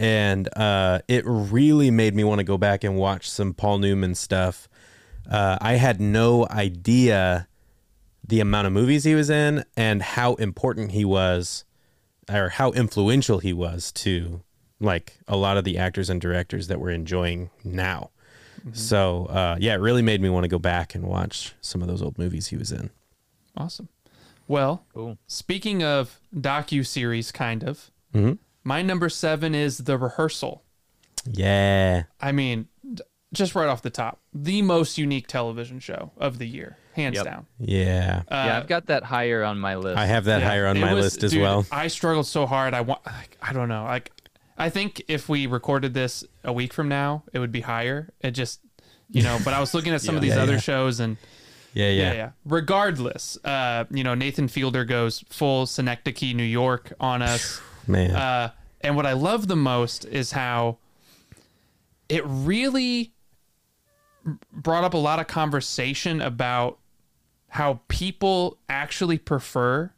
And uh it really made me want to go back and watch some Paul Newman stuff. Uh I had no idea the amount of movies he was in and how important he was or how influential he was to like a lot of the actors and directors that we're enjoying now. So uh, yeah, it really made me want to go back and watch some of those old movies he was in. awesome. Well, Cool. speaking of docu series, kind of. Mhm. My number seven is the rehearsal. Yeah, I mean, just right off the top, the most unique television show of the year, hands Yep. down. yeah. Uh, yeah, I've got that higher on my list. I have that Yeah, higher on it my was- list as dude, well. I struggled so hard. I want. I don't know. Like, I think if we recorded this a week from now, it would be higher. It just, you know. But I was looking at some of these Yeah, other yeah. shows, and Yeah, yeah, yeah, yeah. Regardless, uh, you know, Nathan Fielder goes full Synecdoche, New York on us. Man. Uh, and what I love the most is how it really brought up a lot of conversation about how people actually prefer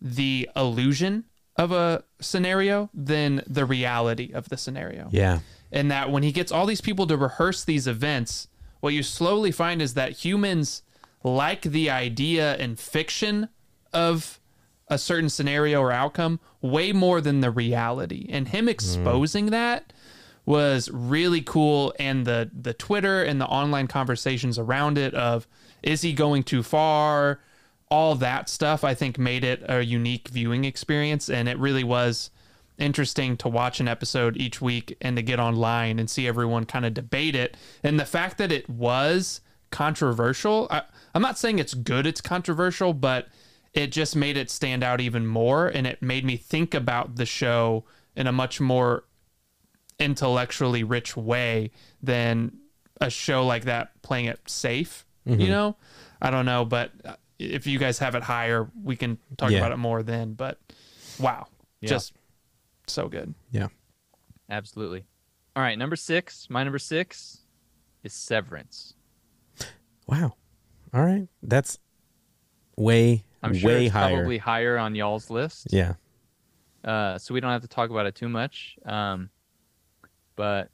the illusion of a scenario than the reality of the scenario yeah, and that when he gets all these people to rehearse these events, what you slowly find is that humans like the idea and fiction of a certain scenario or outcome way more than the reality. And him mm-hmm. exposing that was really cool and the the Twitter and the online conversations around it of is he going too far? All that stuff I think made it a unique viewing experience and it really was interesting to watch an episode each week and to get online and see everyone kind of debate it. And the fact that it was controversial, I, I'm not saying it's good, it's controversial, but it just made it stand out even more. And it made me think about the show in a much more intellectually rich way than a show like that playing it safe. You know, I don't know, but uh, if you guys have it higher, we can talk Yeah. about it more then. But wow, Yeah. just so good. yeah. Absolutely. All right, number six. My number six is Severance. Wow. All right, that's way I'm sure way it's higher. probably higher on y'all's list. Yeah, Uh, so we don't have to talk about it too much. Um, but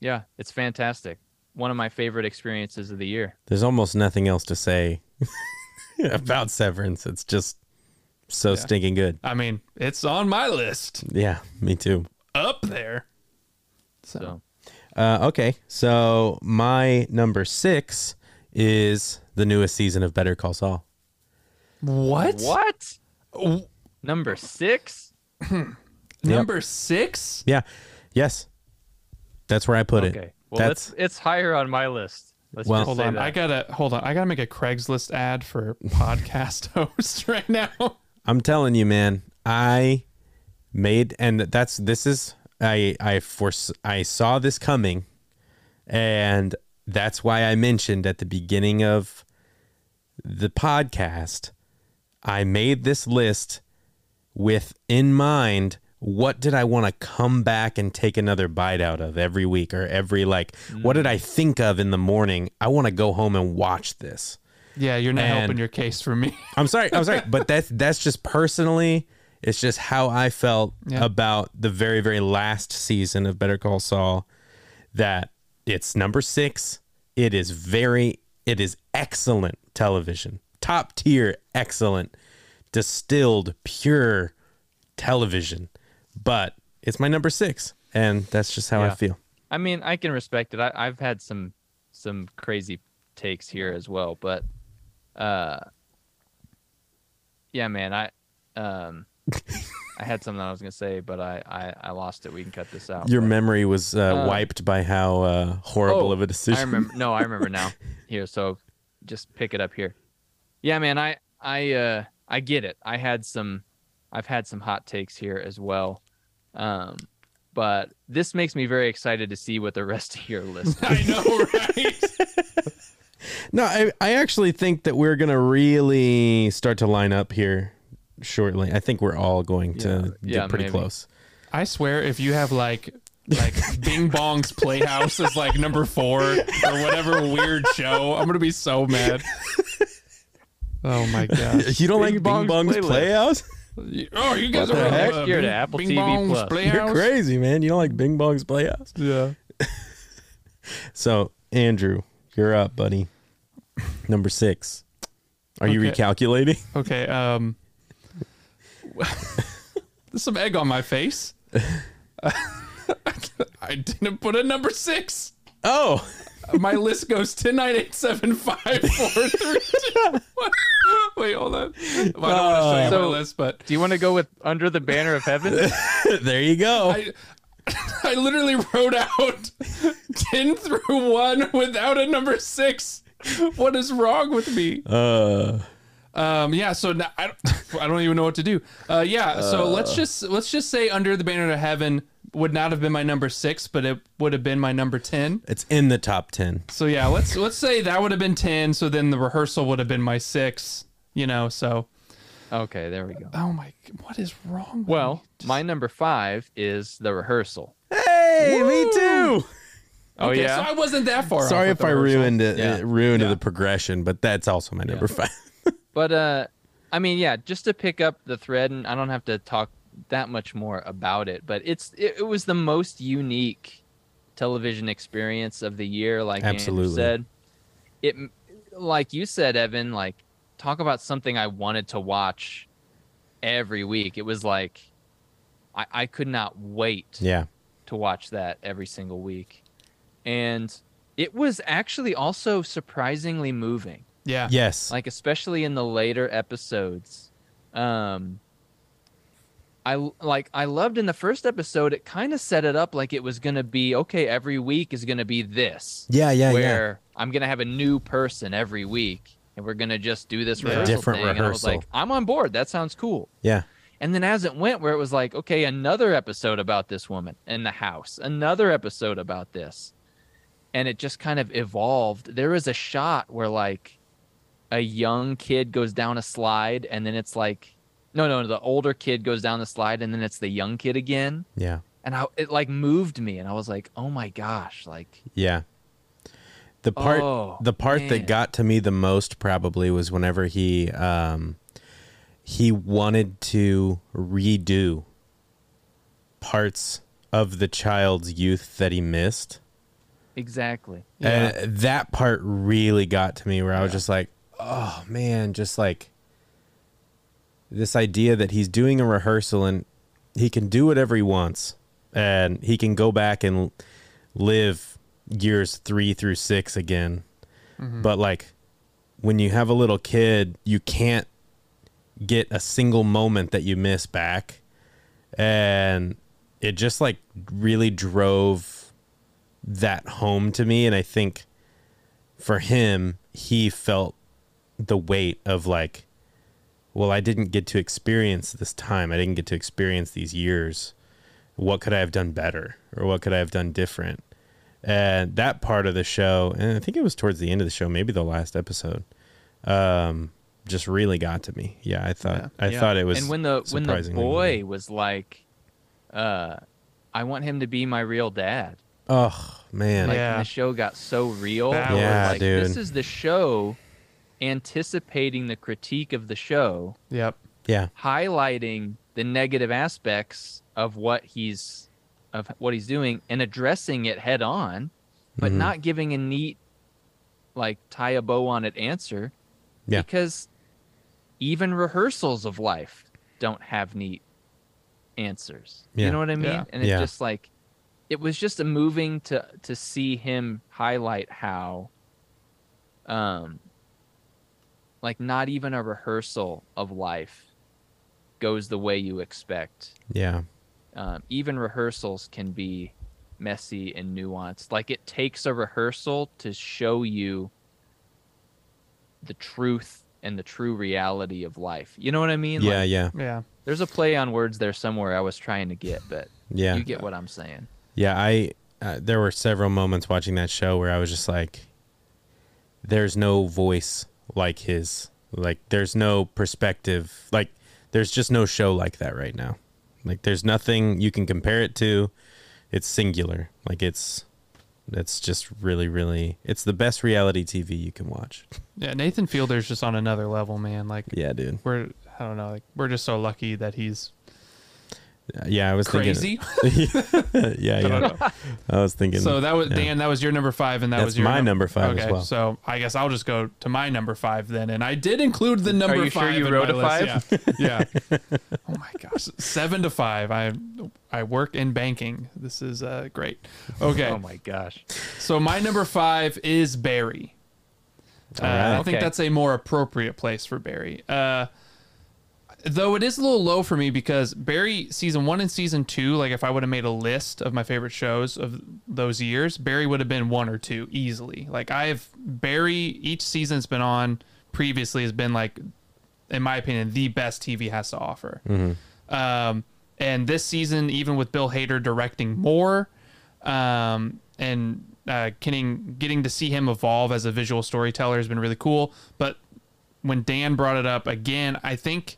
yeah, it's fantastic. One of my favorite experiences of the year. there's almost nothing else to say about Severance. It's just so Yeah. stinking good. I mean, it's on my list Yeah, me too. up there. So, So Uh, okay, so my number six is the newest season of Better Call Saul. What? what? Oh, Number six? Number six? Yeah, yes, that's where I put it. Okay. Well, That's- it's it's higher on my list. Let's Well- Hold on. that. I gotta hold on. I gotta make a Craigslist ad for podcast host right now. I'm telling you, man. I made, and that's this is I I force I saw this coming, and that's why I mentioned at the beginning of the podcast. I made this list with in mind what did I want to come back and take another bite out of every week or every like what did I mm. think of in the morning? I want to go home and watch this. Yeah, you're not And- helping your case for me. I'm sorry. I'm sorry, but that's that's just personally. It's just how I felt Yeah. about the very very last season of Better Call Saul. That it's number six. It is very. It is excellent television, top tier, excellent, distilled, pure television. But it's my number six, and that's just how I feel. I mean, I can respect it. I, I've had some some crazy takes here as well, but uh, yeah, man, I um, I had something I was gonna say, but I I, I lost it. We can cut this out. Your but- memory was uh, Uh, wiped by how uh, horrible Oh, of a decision. I remember. No, I remember now. Here, so just pick it up here. Yeah, man, I I uh I get it. I had some I've had some hot takes here as well. Um but this makes me very excited to see what the rest of your list is. I know, right? No, I, I actually think that we're gonna really start to line up here shortly. I think we're all going to Yeah, get yeah, pretty maybe. close. I swear, if you have like like Bing Bong's Playhouse is like number four or whatever weird show, I'm gonna be so mad. Oh my gosh! You don't Bing like Bong's Bing Bong's Playlist. Playhouse? Oh, you guys What are the heck? uh, You're to Bing- Apple Bing TV Bong's Plus. Playhouse. You're crazy, man. You don't like Bing Bong's Playhouse? Yeah. So, Andrew, you're up, buddy. Number six. Are you recalculating? Okay. Um. There's some egg on my face. I didn't put a number six. Oh, My list goes ten nine eight seven five four three two. Wait, hold on. Well, I don't want to show you So- my list, but Do you want to go with Under the Banner of Heaven? there you go. I I literally wrote out ten through one without a number six. What is wrong with me? uh, Um, yeah, so now, I don't, I don't even know what to do. Uh, yeah, so let's just let's just say Under the Banner of Heaven would not have been my number six, but it would have been my number ten. it's in the top ten. So yeah, let's let's say that would have been ten. So then the rehearsal would have been my six. You know, so okay, there we go. oh my, what is wrong? with Well. Just- my number five is the rehearsal. Hey, me too. Oh okay, yeah. so I wasn't that far. Sorry off if with I rehearsal. ruined it, Yeah. uh, ruined Yeah. the progression, but that's also my number five. But uh I mean, yeah, just to pick up the thread and I don't have to talk that much more about it, but it's it, it was the most unique television experience of the year like Andrew Absolutely. said. It like you said Evan, like talk about something I wanted to watch every week. It was like I I could not wait Yeah. to watch that every single week. And it was actually also surprisingly moving Yeah. Yes. like especially in the later episodes um i like i loved in the first episode it kind of set it up like it was gonna be okay every week is gonna be this yeah, yeah, yeah. where i'm gonna have a new person every week and we're gonna just do this Yeah. rehearsal Different thing. And I was like i'm on board that sounds cool Yeah. and then as it went where it was like okay another episode about this woman in the house another episode about this and it just kind of evolved there is a shot where like a young kid goes down a slide and then it's like no no the older kid goes down the slide and then it's the young kid again Yeah. and I, it like moved me and i was like oh my gosh like Yeah. The part Oh, the part man. that got to me the most probably was whenever he um he wanted to redo parts of the child's youth that he missed. exactly Yeah. And that part really got to me where I was just like, "Oh man, just like this idea that he's doing a rehearsal and he can do whatever he wants and he can go back and live years 3 through 6 again. Mm-hmm. But like when you have a little kid, you can't get a single moment that you miss back. And it just like really drove that home to me and I think for him he felt the weight of like well I didn't get to experience this time. I didn't get to experience these years. What could I have done better or what could I have done different? And that part of the show, and I think it was towards the end of the show, maybe the last episode, um, just really got to me. Yeah, I thought I Yeah. thought it was and when the when the boy moving. was like uh i want him to be my real dad Oh man. like Yeah. the show got so real That Yeah, like, dude. this is the show anticipating the critique of the show, Yep. Yeah. highlighting the negative aspects of what he's of what he's doing and addressing it head on, but Mhm. not giving a neat like tie a bow on it answer. Yeah. Because even rehearsals of life don't have neat answers. Yeah. You know what I mean? Yeah. And it's Yeah. just like it was just a moving to to see him highlight how um like not even a rehearsal of life goes the way you expect. Yeah. Um, even rehearsals can be messy and nuanced. Like it takes a rehearsal to show you the truth and the true reality of life. You know what I mean? Yeah. Like, Yeah. Yeah. there's a play on words there somewhere I was trying to get, but Yeah. you get what I'm saying. Yeah, I uh, there were several moments watching that show where I was just like there's no voice like his. Like there's no perspective. Like there's just no show like that right now. Like there's nothing you can compare it to. It's singular. Like it's it's just really really it's the best reality TV you can watch. Yeah. Nathan Fielder's just on another level, man. Like Yeah, dude. we're I don't know, like we're just so lucky that he's Yeah, I was crazy. thinking Yeah, I don't yeah. know. I was thinking So that was yeah. Dan. That was your number five, and that That's was your my num- number five as okay, well. So I guess I'll just go to my number five then, and I did include the number Are you sure five. you wrote a list. Yeah. yeah. oh my gosh, seven to five. I I work in banking. This is uh, great. Okay, Oh my gosh. so my number five is Barry. Uh, All right. I think Okay. that's a more appropriate place for Barry. Uh, though it is a little low for me because Barry season one and season two, like if I would have made a list of my favorite shows of those years, Barry would have been one or two easily. Like I've Barry each season's been on previously has been like, in my opinion, the best TV has to offer. Um, and this season, even with Bill Hader directing more, um, and uh, getting getting to see him evolve as a visual storyteller has been really cool. But when Dan brought it up again, I think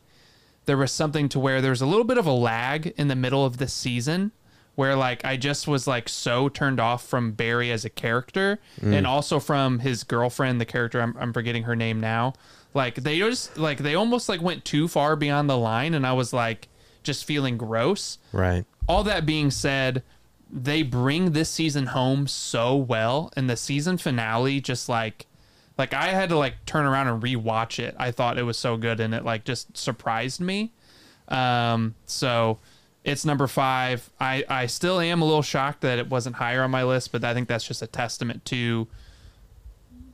there was something to where there was a little bit of a lag in the middle of the season where like I just was like so turned off from Barry as a character mm. and also from his girlfriend, the character I'm, I'm forgetting her name now. Like they just like they almost like went too far beyond the line and I was like just feeling gross Right. all that being said, they bring this season home so well, and the season finale just like, like I had to like turn around and rewatch it. I thought it was so good, and it like just surprised me. Um, so it's number five. I I still am a little shocked that it wasn't higher on my list, but I think that's just a testament to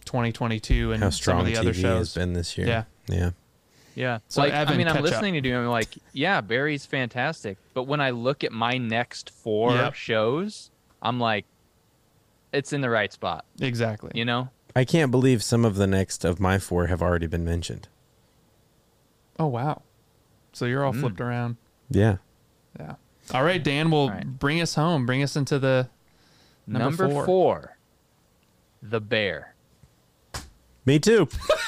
2022 and How some of the TV other has shows. been this year. Yeah. Yeah. Yeah. So, like Evan, I mean, I'm catch up. listening to you. I'm like, yeah, Barry's fantastic. But when I look at my next four Yep. shows, I'm like, it's in the right spot. Exactly. You know? I can't believe some of the next of my four have already been mentioned. Oh wow. So you're all Mm. flipped around. Yeah. Yeah. All right, Dan. Will All right. bring us home. Bring us into the Number Number, four. four. The Bear. Me too.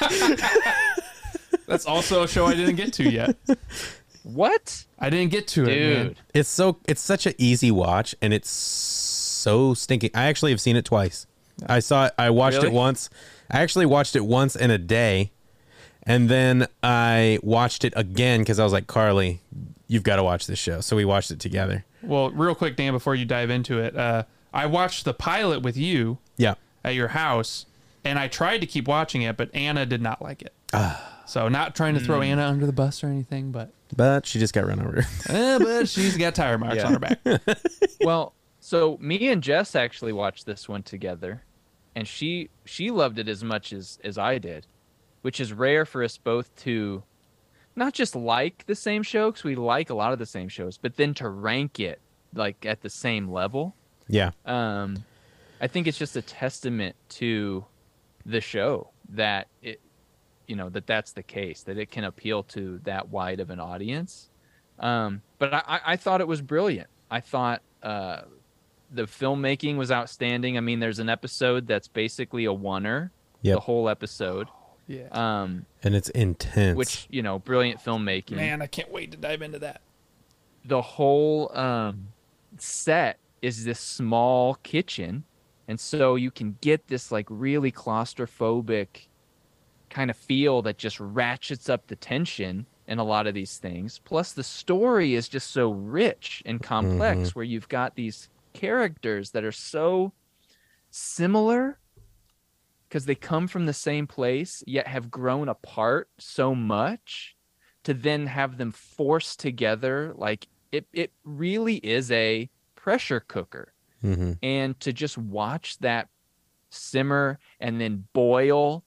That's also a show I didn't get to yet. What? I didn't get to it, man. Dude. It's so it's such an easy watch and it's so stinking. I actually have seen it twice. I saw it I watched Really? it once. I actually watched it once in a day. And then I watched it again cuz I was like, "Carly, you've got to watch this show." So we watched it together. Well, real quick, Dan, before you dive into it, uh, I watched the pilot with you Yeah. at your house, and I tried to keep watching it, but Anna did not like it. so, not trying to throw Anna under the bus or anything, but But she just got run over. eh, but she's got tire marks Yeah. on her back. well, so me and Jess actually watched this one together, and she she loved it as much as as I did, which is rare for us both to not just like the same show because we like a lot of the same shows, but then to rank it like at the same level. yeah. Um, I think it's just a testament to the show that it, you know, that that's the case that it can appeal to that wide of an audience. Um, but I, I- I thought it was brilliant. I thought uh, the filmmaking was outstanding. I mean, there's an episode that's basically a oneer, Yep. the whole episode, Yeah. um, And it's intense. which you know, brilliant filmmaking. Man, I can't wait to dive into that. the whole um, set is this small kitchen and so you can get this like really claustrophobic kind of feel that just ratchets up the tension in a lot of these things. Plus, the story is just so rich and complex, where you've got these characters that are so similar because they come from the same place yet have grown apart so much to then have them forced together like it it really is a pressure cooker. Hmm and to just watch that simmer and then boil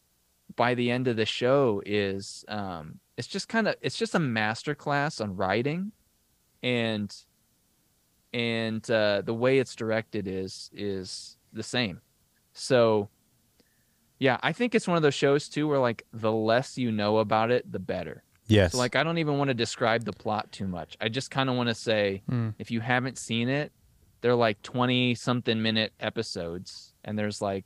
by the end of the show is um it's just kind of it's just a master class on writing. And and uh the way it's directed is is the same so yeah i think it's one of those shows too where like the less you know about it the better Yes. so like i don't even want to describe the plot too much i just kind of want to say Hmm. if you haven't seen it they're like 20 something minute episodes and there's like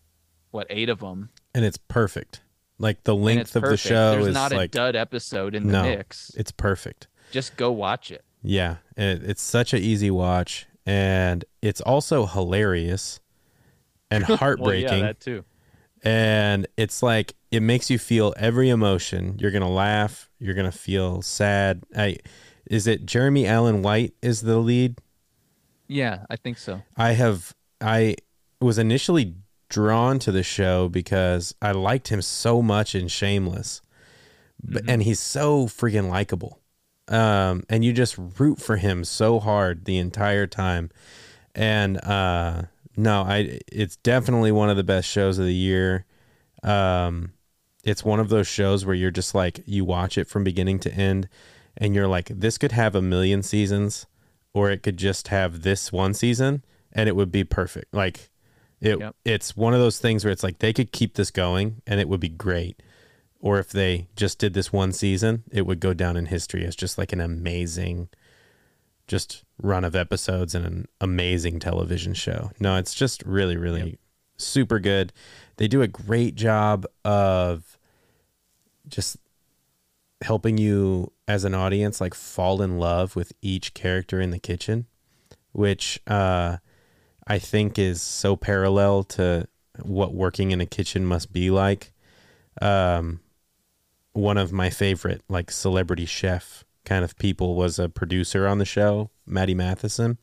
what eight of them and it's perfect. Like the length of the show there's is not a like dud episode in the No. mix it's perfect. just go watch it Yeah, it, it's such an easy watch, and it's also hilarious and heartbreaking. well, yeah that too and it's like it makes you feel every emotion. You're gonna laugh. You're gonna feel sad. I, is it Jeremy Allen White is the lead? yeah i think so I have I was initially drawn to the show because I liked him so much in Shameless, but, mm-hmm. and he's so freaking likable. Um, and you just root for him so hard the entire time. And uh, no, I it's definitely one of the best shows of the year. Um, it's one of those shows where you're just like you watch it from beginning to end, and you're like, this could have a million seasons, or it could just have this one season, and it would be perfect. Like it, Yep. it's one of those things where it's like they could keep this going, and it would be great. Or if they just did this one season, it would go down in history as just like an amazing, just run of episodes and an amazing television show. No, it's just really, really Yep. super good. They do a great job of just helping you as an audience like fall in love with each character in the kitchen, which uh, I think is so parallel to what working in a kitchen must be like. Um, one of my favorite like celebrity chef kind of people was a producer on the show, Matty Matheson,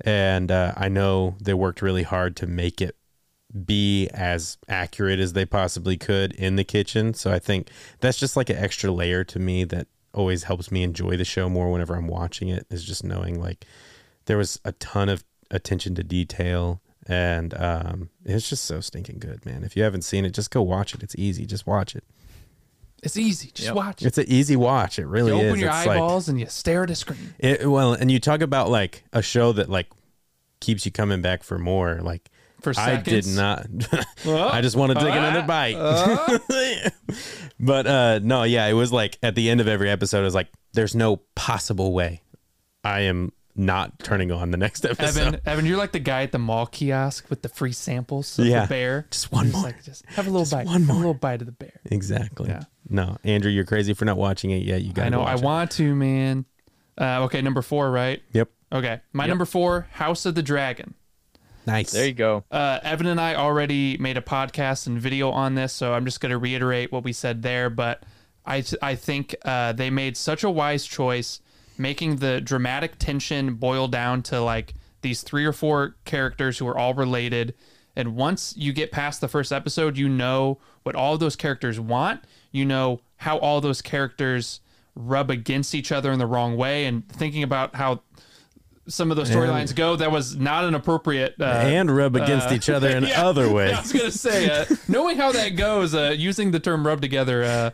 and uh, I know they worked really hard to make it be as accurate as they possibly could in the kitchen. So I think that's just like an extra layer to me that always helps me enjoy the show more whenever I'm watching it is just knowing like there was a ton of attention to detail and um, it's just so stinking good, man. If you haven't seen it, just go watch it. It's easy. Just watch it. It's easy. Just Yep. watch. It's an easy watch. It really you is. open your It's like- eyeballs and you stare at a screen. it, well, and you talk about like a show that like keeps you coming back for more. Like For I did not. Oh, I just want to take uh, another bite. but uh no, yeah, it was like at the end of every episode, it was like, there's no possible way I am not turning on the next episode. Evan, Evan, you're like the guy at the mall kiosk with the free samples of Yeah. the bear. Just one He's more. Like, just have a little Just bite. one Have more. a little bite of the bear. Exactly. Yeah. No, Andrew, you're crazy for not watching it yet. You got. To watch. I know. I want to, man. Uh, okay, number four, right? Yep. Okay, my Yep. number four, House of the Dragon. Nice. there you go Uh, Evan and I already made a podcast and video on this, so I'm just going to reiterate what we said there. But I, I think uh, they made such a wise choice, making the dramatic tension boil down to like these three or four characters who are all related. And once you get past the first episode, you know what all those characters want. You know how all those characters rub against each other in the wrong way. And thinking about how some of those storylines go, that was not an appropriate. Uh, and rub against each other in yeah. other ways. I was gonna say, uh, knowing how that goes, uh, using the term "rub together" uh,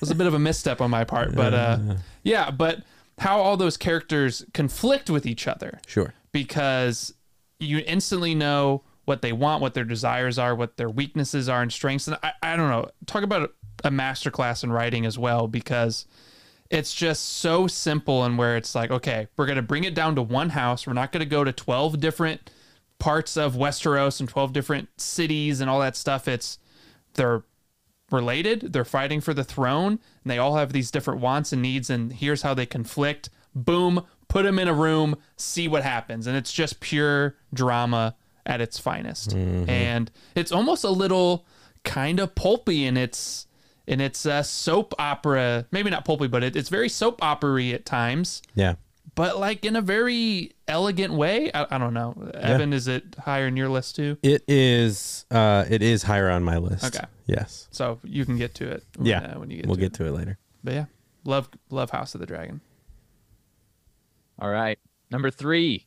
was a bit of a misstep on my part. But uh, yeah, but how all those characters conflict with each other Sure. because you instantly know what they want, what their desires are, what their weaknesses are, and strengths. And I, I don't know. Talk about a masterclass in writing as well because it's just so simple and where it's like, okay, we're gonna bring it down to one house. We're not gonna go to twelve different parts of Westeros and twelve different cities and all that stuff. It's they're related. They're fighting for the throne, and they all have these different wants and needs. And here's how they conflict. Boom, put them in a room, see what happens, and it's just pure drama at its finest. And it's almost a little kind of pulpy in its in it's a soap opera. Maybe not pulpy, but it, it's very soap opery at times, Yeah. but like in a very elegant way. I, I don't know. Evan, is it higher in your list too? It is. Uh, it is higher on my list. Okay. Yes. So you can get to it. When, Yeah. uh, when you get we'll to get it. to it later. But yeah, love love House of the Dragon. All right. Number three.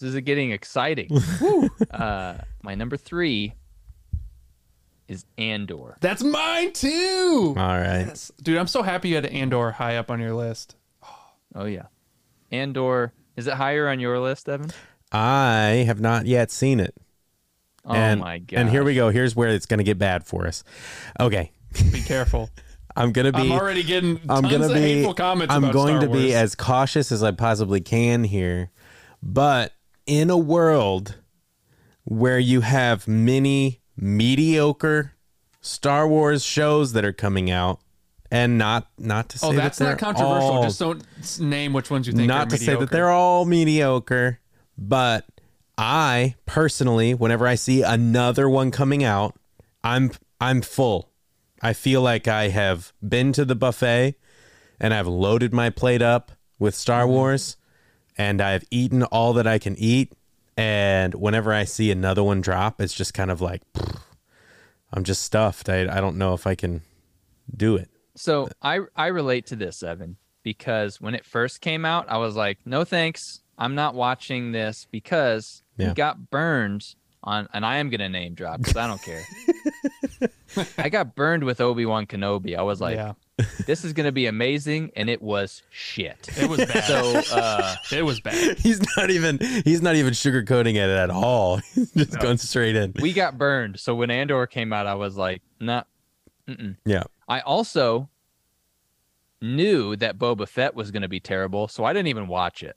This is getting exciting. uh, my number three is Andor. That's mine too. All right. Yes. Dude, I'm so happy you had Andor high up on your list. Oh yeah. Andor. Is it higher on your list, Evan? I have not yet seen it. Oh and, my god. And here we go. Here's where it's going to get bad for us. Okay. Be careful. I'm going to be. I'm already getting I'm gonna be. hateful comments I'm going Star to be as cautious as I possibly can here, but in a world where you have many mediocre Star Wars shows that are coming out, and not not to oh, say Oh, that's that not controversial. all- Just don't name which ones you think not to say that they're all mediocre, but I personally, whenever I see another one coming out, I'm I'm full. I feel like I have been to the buffet and I've loaded my plate up with Star Mm-hmm. Wars and I've eaten all that I can eat. And whenever I see another one drop, it's just kind of like I'm just stuffed. I I don't know if I can do it. So I I relate to this, Evan, because when it first came out, I was like, no thanks. I'm not watching this because Yeah. we got burned on and I am gonna name drop because I don't care. I got burned with Obi Wan Kenobi. I was like, yeah, this is gonna be amazing, and it was shit. it was bad. So uh it was bad. He's not even he's not even sugarcoating it at all. He's just going straight in. we got burned. So when Andor came out, I was like, nah. Mm-mm. Yeah. I also knew that Boba Fett was going to be terrible, so I didn't even watch it.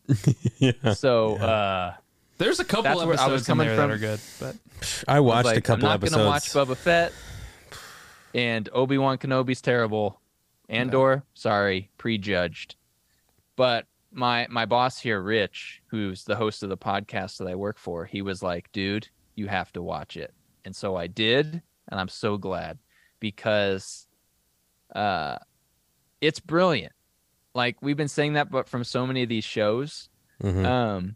Yeah. So uh, There's a couple That's where I episodes was in coming there from. that are good, but I I watched like, a couple I'm not episodes. gonna watch Boba Fett, and Obi Wan Kenobi's terrible. Andor, sorry, prejudged. But my my boss here, Rich, who's the host of the podcast that I work for, he was like, "Dude, you have to watch it," and so I did, and I'm so glad because, uh, it's brilliant. Like we've been saying that, but from so many of these shows, Mhm. um,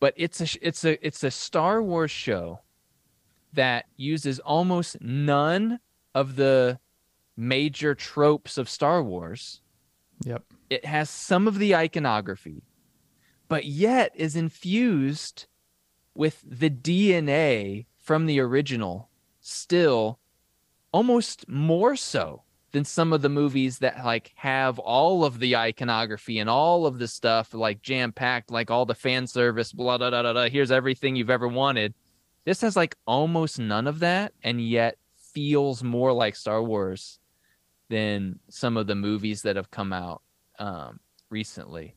but it's a it's a it's a Star Wars show that uses almost none of the major tropes of Star Wars. yep. It has some of the iconography, but yet is infused with the DNA from the original, still almost more so than some of the movies that like have all of the iconography and all of the stuff like jam packed, like all the fan service, blah da da da. Here's everything you've ever wanted. This has like almost none of that, and yet feels more like Star Wars than some of the movies that have come out um, recently.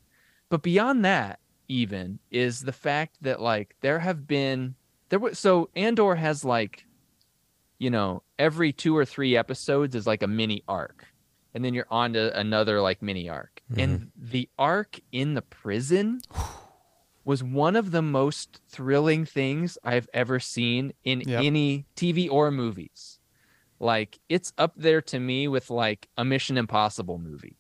But beyond that, even is the fact that like there have been there was so Andor has like you know every two or three episodes is like a mini arc and then you're on to another like mini arc mm-hmm. and the arc in the prison was one of the most thrilling things i've ever seen in Yep. any tv or movies like it's up there to me with like a mission impossible movie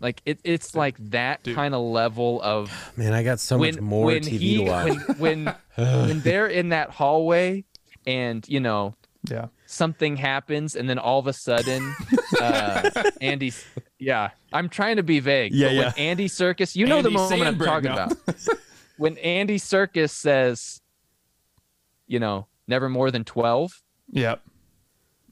like it, it's like that Dude. kind of level of Man, I got so much more when TV he, to watch. When when, when they're in that hallway and you know Yeah. something happens and then all of a sudden uh Andy's yeah, I'm trying to be vague. Yeah, but when yeah. Andy Serkis, you know the Andy moment I'm talking no. about. when Andy Serkis says, you know, never more than 12, Yep.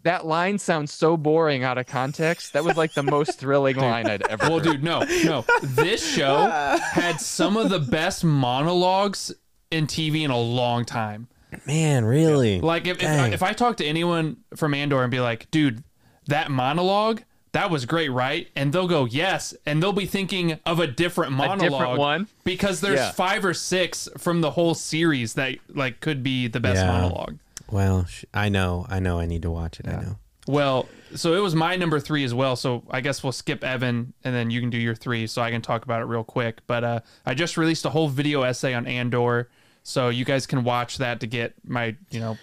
that line sounds so boring out of context. That was like the most thrilling line I'd ever Well, heard. dude, no, no. This show had some of the best monologues in TV in a long time. Man, really? Like if if, Dang. if I talk to anyone from Andor and be like, dude, that monologue, that was great, right? And they'll go, yes, and they'll be thinking of a different monologue one? because there's Yeah. five or six from the whole series that like could be the best Yeah. monologue. Well, sh- I know, I know, I need to watch it. I know. Well, so it was my number three as well. So I guess we'll skip Evan and then you can do your three so I can talk about it real quick. But uh, I just released a whole video essay on Andor. So you guys can watch that to get my, you know,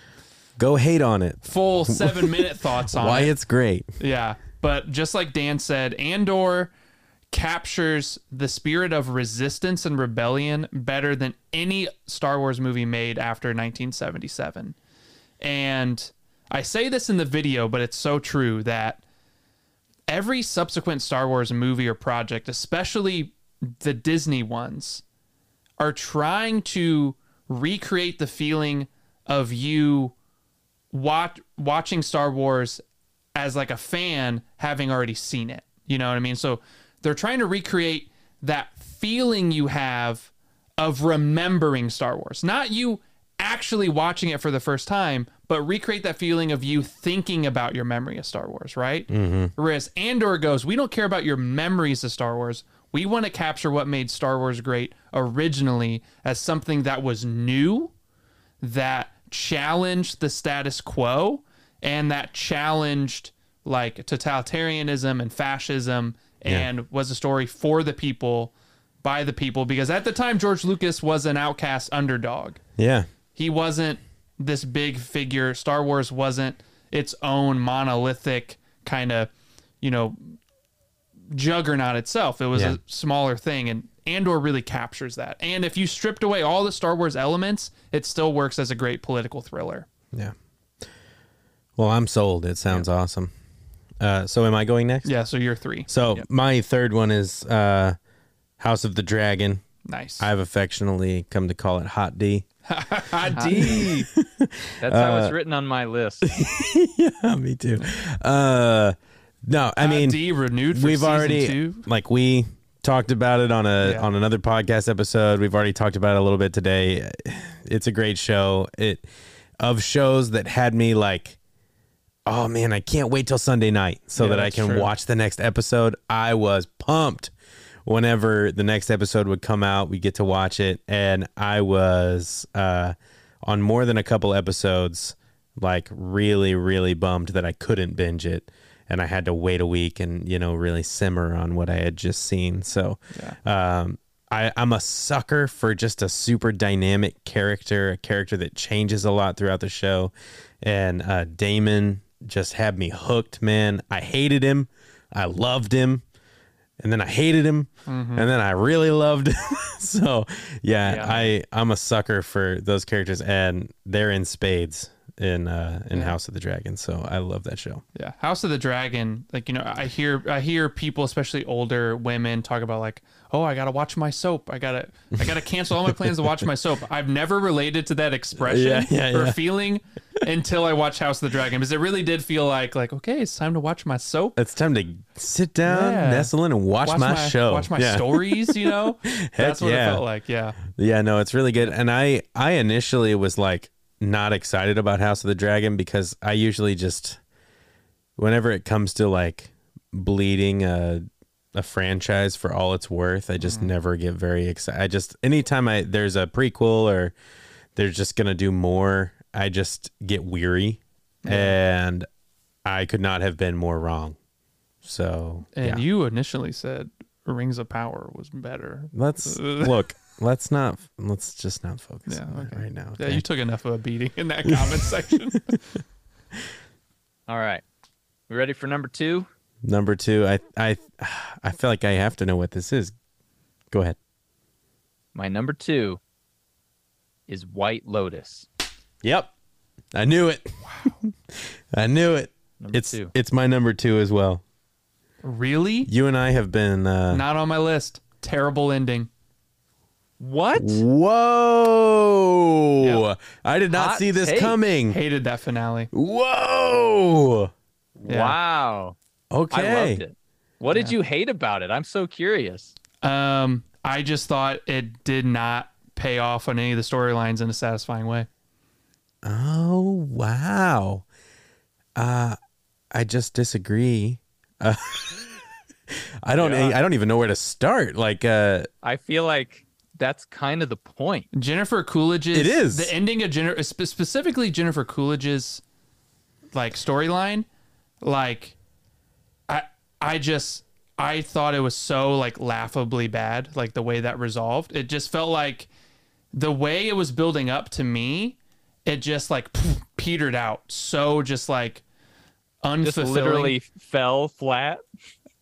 Go hate on it. full seven minute thoughts on Why it. it's great. Yeah, but just like Dan said, Andor captures the spirit of resistance and rebellion better than any Star Wars movie made after 1977. And I say this in the video, but it's so true that every subsequent Star Wars movie or project, especially the Disney ones, are trying to recreate the feeling of you watch, watching Star Wars as like a fan having already seen it. You know what I mean? So they're trying to recreate that feeling you have of remembering Star Wars. Not you actually watching it for the first time, but recreate that feeling of you thinking about your memory of Star Wars, right? Mm-hmm. Whereas Andor goes, we don't care about your memories of Star Wars. We want to capture what made Star Wars great originally as something that was new, that challenged the status quo, and that challenged like totalitarianism and fascism and was a story for the people by the people because at the time George Lucas was an outcast underdog Yeah. he wasn't this big figure. Star Wars wasn't its own monolithic kind of, you know, juggernaut itself. It was Yeah. a smaller thing, and Andor really captures that. And if you stripped away all the Star Wars elements, it still works as a great political thriller. Yeah. Well, I'm sold. It sounds awesome. Uh, so am I going next? Yeah, so you're three. So my third one is uh, House of the Dragon. Nice. I've affectionately come to call it Hot D. Hot D. That's how it's written on my list. yeah, me too. Uh, no, I mean D renewed. For we've already two. like we talked about it on a Yeah. on another podcast episode. We've already talked about it a little bit today. It's a great show. It of shows that had me like oh man, I can't wait till Sunday night so Yeah, that I can true. watch the next episode. I was pumped whenever the next episode would come out. We get to watch it and I was uh on more than a couple episodes like really really bummed that I couldn't binge it and I had to wait a week and you know really simmer on what I had just seen. So um I, I'm a sucker for just a super dynamic character, a character that changes a lot throughout the show. And uh, Daemon just had me hooked, man. I hated him. I loved him. And then I hated him. And then I really loved him. so, yeah, Yeah. I, I'm a sucker for those characters. And they're in spades in uh, in House of the Dragon. So I love that show. Yeah, House of the Dragon. Like you know, I hear I hear people, especially older women, talk about like, oh, I gotta watch my soap. I gotta I gotta cancel all my plans to watch my soap. I've never related to that expression Yeah, yeah, or yeah. feeling until I watched House of the Dragon because it really did feel like like okay, it's time to watch my soap. It's time to sit down, Yeah. nestle in, and watch, my, show. watch my Yeah. stories. You know, that's what yeah. it felt like. Yeah, Yeah, no, it's really good. And I I initially was like not excited about House of the Dragon because I usually just whenever it comes to like bleeding a a franchise for all it's worth, I just mm-hmm. never get very excited. I just anytime I there's a prequel or they're just to do more, I just get weary. And I could not have been more wrong. So, and yeah. you initially said Rings of Power was better. let's look, let's not let's just not focus Yeah, on that okay. right now. Yeah, you took enough of a beating in that comment section. All right. We ready for number two? Number two, I I I feel like I have to know what this is. Go ahead. My number two is White Lotus. Yep, I knew it. Wow. I knew it. Number it's two. it's my number two as well. really? You and I have been. Uh, Not on my list. Terrible ending. What? whoa! I did not Hot see this take. coming. Hated that finale. Whoa! Yeah. Wow. Okay. I loved it. What did you hate about it? I'm so curious. Um, I just thought it did not pay off on any of the storylines in a satisfying way. Oh wow. Uh, I just disagree. Uh, I don't. Yeah. I don't even know where to start. Like, uh, I feel like that's kind of the point. Jennifer Coolidge's It is. the ending of Jennifer specifically Jennifer Coolidge's like storyline. Like, I I just I thought it was so like laughably bad. Like the way that resolved, it just felt like the way it was building up to me. It just like petered out so just like unfulfilling. Just literally fell flat.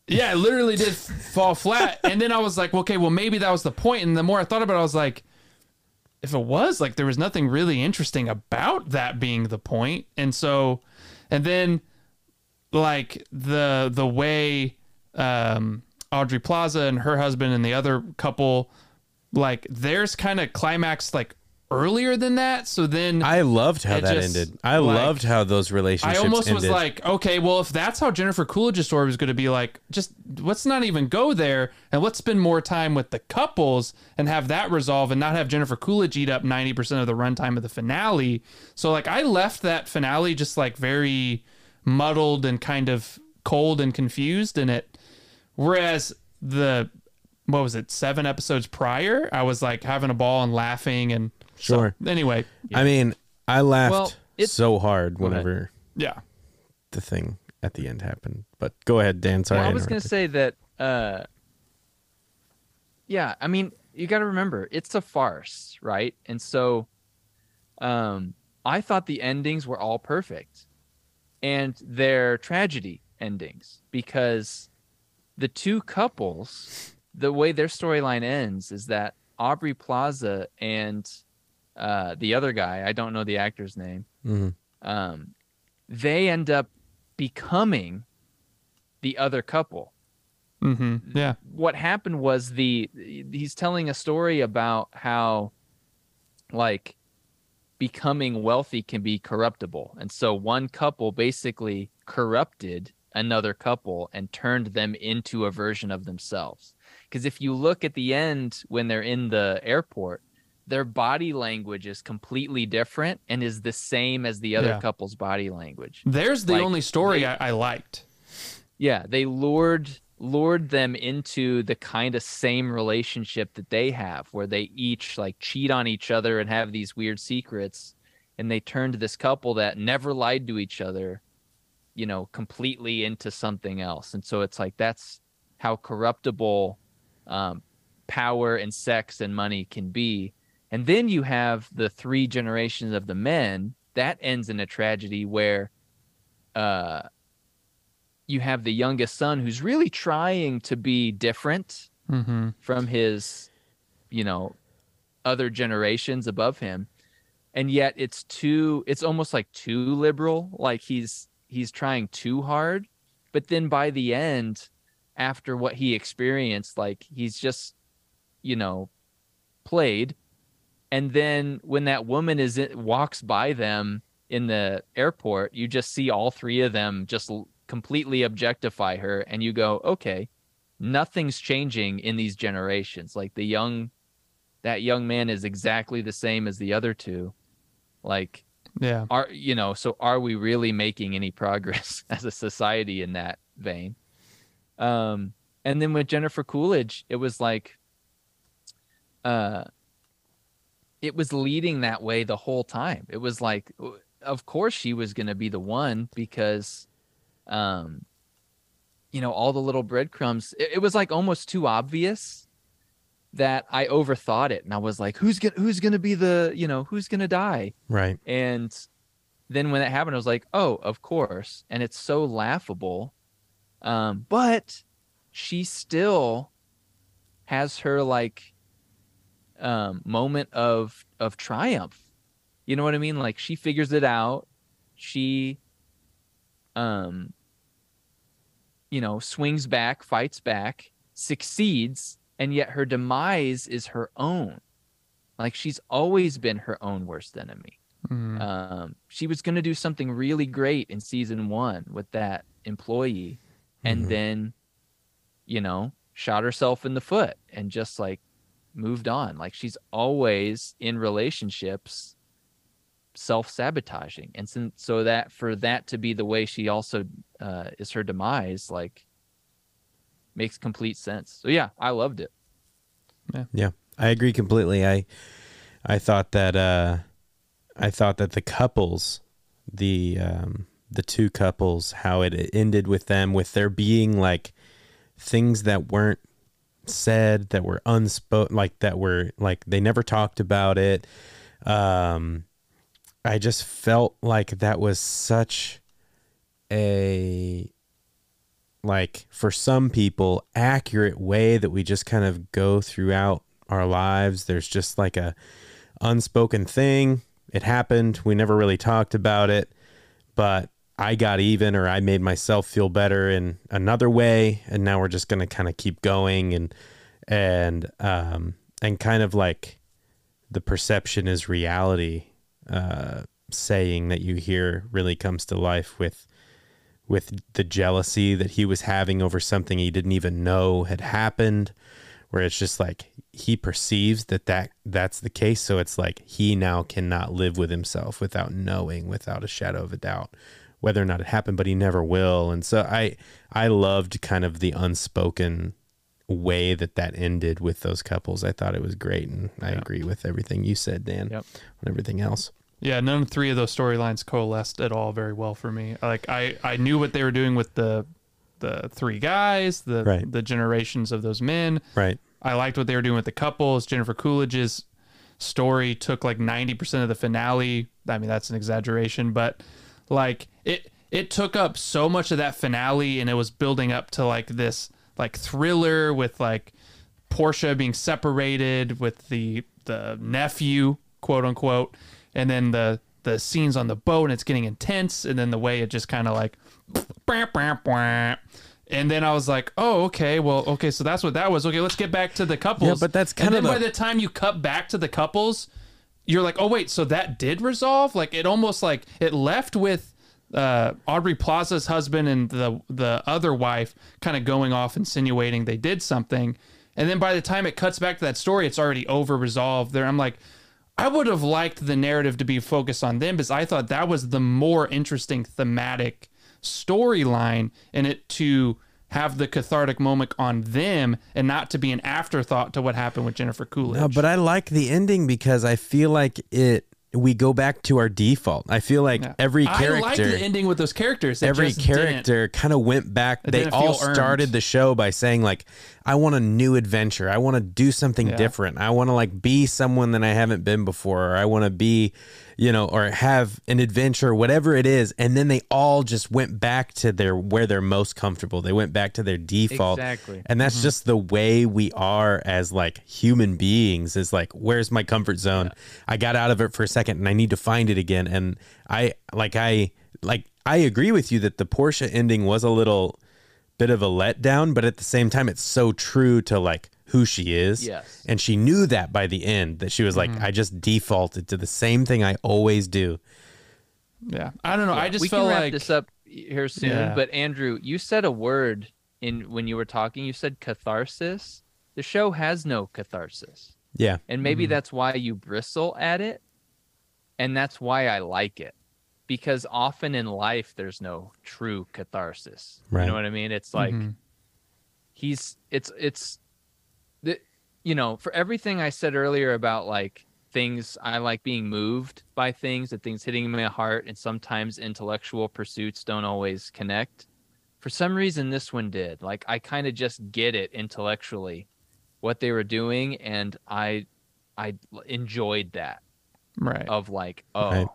Yeah, it literally did fall flat. And then I was like, okay, well, maybe that was the point. And the more I thought about it, I was like, if it was, like, there was nothing really interesting about that being the point. And so, and then, like, the, the way, um, Aubrey Plaza and her husband and the other couple, like, theirs kind of climaxed, like, earlier than that. So then I loved how that just, ended. I like- loved how those relationships I almost ended. was like, okay, well, if that's how Jennifer Coolidge's story was going to be, like, just let's not even go there and let's spend more time with the couples and have that resolve and not have Jennifer Coolidge eat up 90% of the runtime of the finale. So, like, I left that finale just like very muddled and kind of cold and confused in it. Whereas the, what was it, seven episodes prior, I was like having a ball and laughing. And so, Sure. anyway, I mean, I laughed Well, it's- so hard whenever yeah. the thing at the end happened. But go ahead, Dan. Sorry. Well, I was going to say that. Uh, yeah, I mean, you got to remember it's a farce, right? And so, um, I thought the endings were all perfect, and they're tragedy endings because the two couples, the way their storyline ends is that Aubrey Plaza and uh, the other guy, I don't know the actor's name, Mhm. um, they end up becoming the other couple. hmm Yeah. What happened was the he's telling a story about how like becoming wealthy can be corruptible. And so one couple basically corrupted another couple and turned them into a version of themselves. Because if you look at the end when they're in the airport, their body language is completely different and is the same as the other Yeah. couple's body language. There's the Like, only story they- I, I liked. Yeah, they lured lured them into the kind of same relationship that they have where they each like cheat on each other and have these weird secrets and they turned this couple that never lied to each other, you know, completely into something else. And so it's like that's how corruptible um, power and sex and money can be. And then you have the three generations of the men. That ends in a tragedy where uh you have the youngest son who's really trying to be different Mm-hmm. from his you know other generations above him. And yet it's too it's almost like too liberal like he's he's trying too hard. But then by the end after what he experienced like he's just you know played and then when that woman is in, walks by them in the airport you just see all three of them just completely objectify her and you go okay nothing's changing in these generations. Like the young that young man is exactly the same as the other two. Like Yeah. are you know so are we really making any progress as a society in that vein? Um and then with jennifer coolidge it was like uh it was leading that way the whole time it was like of course she was going to be the one because um you know all the little breadcrumbs it, it was like almost too obvious that i overthought it and i was like who's gonna who's gonna be the you know who's gonna die Right. and then when that happened, I was like, oh, of course. And it's so laughable. Um, but she still has her like um, moment of of triumph. You know what I mean? Like she figures it out. She um you know, swings back, fights back, succeeds, and yet her demise is her own. Like she's always been her own worst enemy Mhm. um, she was going to do something really great in season one with that employee and Mhm. then you know shot herself in the foot and just like moved on. Like she's always in relationships self-sabotaging. And since, so that for that to be the way she also uh, is her demise like makes complete sense. So yeah i loved it. Yeah, I agree completely. I I thought that uh I thought that the couples, the um the two couples, how it ended with them with there being like things that weren't said that were unspoken like that were like they never talked about it um I just felt like that was such a like for some people accurate way that we just kind of go throughout our lives. There's just like a unspoken thing. It happened. We never really talked about it, but I got even or I made myself feel better in another way and now we're just going to kind of keep going and and um and kind of like the perception is reality uh saying that you hear really comes to life with with the jealousy that he was having over something he didn't even know had happened where it's just like he perceives that, that that's the case so it's like he now cannot live with himself without knowing without a shadow of a doubt whether or not it happened but he never will and so i i loved kind of the unspoken way that that ended with those couples i thought it was great and i Yeah. agree with everything you said dan Yep. on everything else Yeah, none of three of those storylines coalesced at all very well for me. Like I, I knew what they were doing with the the three guys, the Right. the generations of those men. right I liked what they were doing with the couples. Jennifer Coolidge's story took like 90% of the finale. I mean, that's an exaggeration, but like it it took up so much of that finale and it was building up to like this like thriller with like Portia being separated with the the nephew, quote unquote, and then the the scenes on the boat and it's getting intense and then the way it just kind of like and then I was like, "Oh, okay. Well, okay. So that's what that was. Okay, let's get back to the couples." Yeah, but that's kind of. and kind then of by the time you cut back to the couples, you're like, "Oh, wait. So that did resolve? Like it almost like it left with uh, Aubrey Plaza's husband and the the other wife kind of going off insinuating they did something, and then by the time it cuts back to that story, it's already over resolved. There, I'm like. I would have liked the narrative to be focused on them because I thought that was the more interesting thematic storyline and it to have the cathartic moment on them and not to be an afterthought to what happened with Jennifer Coolidge. No, but I like the ending because I feel like it. We go back to our default. I feel like Yeah. every I character, liked the ending with those characters. Every character kind of went back. They all earned. started the show by saying like, "I want a new adventure. I want to do something Yeah. different. I want to like be someone that I haven't been before. Or I want to be, you know, or have an adventure, whatever it is." And then they all just went back to their where they're most comfortable. They went back to their default. Exactly. And that's mm-hmm. just the way we are as like human beings is like, where's my comfort zone? I got out of it for a second and I need to find it again. And I like I like I agree with you that the Portia ending was a little bit of a letdown, but at the same time it's so true to like who she is. Yes. And she knew that by the end that she was like, I just defaulted to the same thing I always do. Yeah, I don't know. I just we felt can wrap like this up here soon. Yeah. But Andrew, you said a word in when you were talking. You said catharsis. The show has no catharsis, Yeah. and Mm-hmm. maybe that's why you bristle at it, and that's why I like it, because often in life there's no true catharsis. Right. You know what I mean? It's like Mhm. he's it's it's the you know for everything I said earlier about like things I like being moved by things and things hitting my heart and sometimes intellectual pursuits don't always connect. For some reason this one did. Like I kind of just get it intellectually what they were doing and I I enjoyed that right. of like oh Right.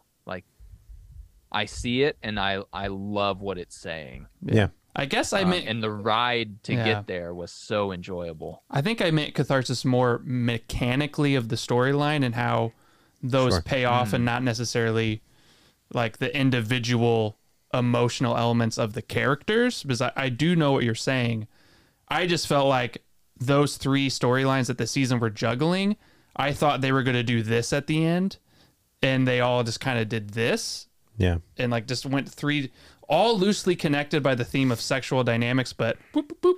Like I see it and I I love what it's saying. Yeah. I guess I Um, meant and the ride to Yeah. get there was so enjoyable. I think I meant catharsis more mechanically of the storyline and how those Sure. pay off and not necessarily like the individual emotional elements of the characters because I, I do know what you're saying. I just felt like those three storylines that the season were juggling, I thought they were going to do this at the end and they all just kind of did this Yeah. and like just went three all loosely connected by the theme of sexual dynamics but boop, boop, boop.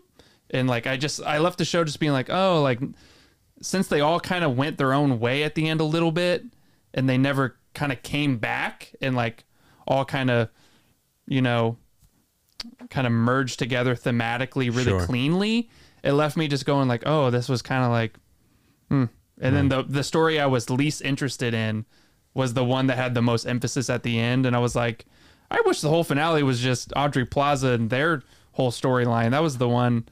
and like i just i left the show just being like oh like since they all kind of went their own way at the end a little bit and they never kind of came back and like all kind of you know kind of merged together thematically really Sure. cleanly it left me just going like oh this was kind of like hmm. and then the the story i was least interested in was the one that had the most emphasis at the end and i was like i wish the whole finale was just aubrey plaza and their whole storyline that was the one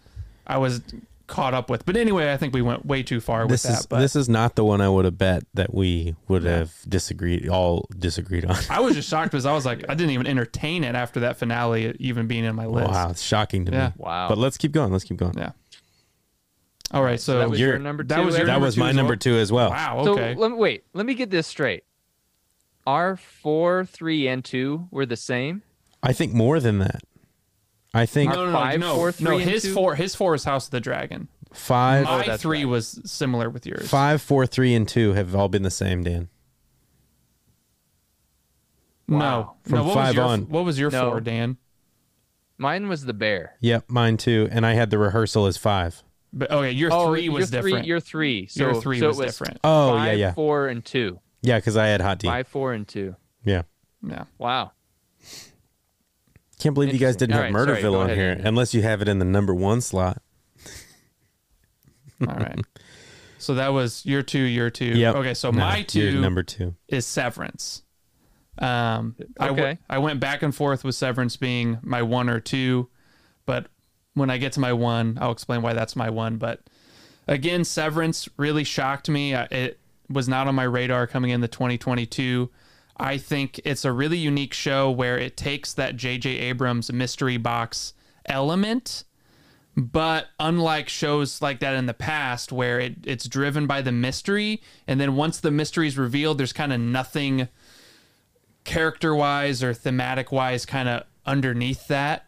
i was caught up with. But anyway, I think we went way too far This with is that. But this is not the one I would have bet that we would have disagreed all disagreed on. I was just shocked because I was like, I didn't even entertain it after that finale even being in my list. Wow, it's shocking to Yeah. me. Wow. But let's keep going. Let's keep going. Yeah. All right, so, So that was your number two. that was your That was my as number two as well. wow. So Okay. let me wait. Let me get this straight. Our four, three, and two were the same. I think more than that. I think no, no, no, five, no, four, no. three, and His two? four, his four is House of the Dragon. five, My oh, that's three right. was similar with yours. five, four, three, and two have all been the same. Dan. No, Wow. no. From What five was your, on. What was your No. four, Dan? Mine was the bear. Yep, mine too. And I had the rehearsal as five. But okay, your oh, three was your different. Three, your three. So, Your three so was it was different. Oh five, yeah, yeah, Four and two. Yeah. Because I had hot tea. Five, four, and two. Yeah. yeah. Wow. Can't believe you guys didn't All have right, Murderville go on ahead, here, Andy. unless you have it in the number one slot. All right. So that was your two, your two. Yep. Okay, so No, my two number two. is Severance. Um, Okay. I went back and forth with Severance being my one or two, but when I get to my one, I'll explain why that's my one. But again, Severance really shocked me. It was not on my radar coming into 2022. I think it's a really unique show where it takes that J.J. Abrams mystery box element but unlike shows like that in the past where it, it's driven by the mystery and then once the mystery is revealed there's kind of nothing character wise or thematic wise kind of underneath that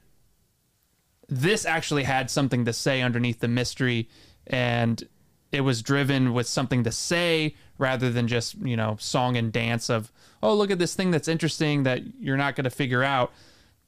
this actually had something to say underneath the mystery and it was driven with something to say rather than just you know song and dance of oh look at this thing that's interesting that you're not going to figure out.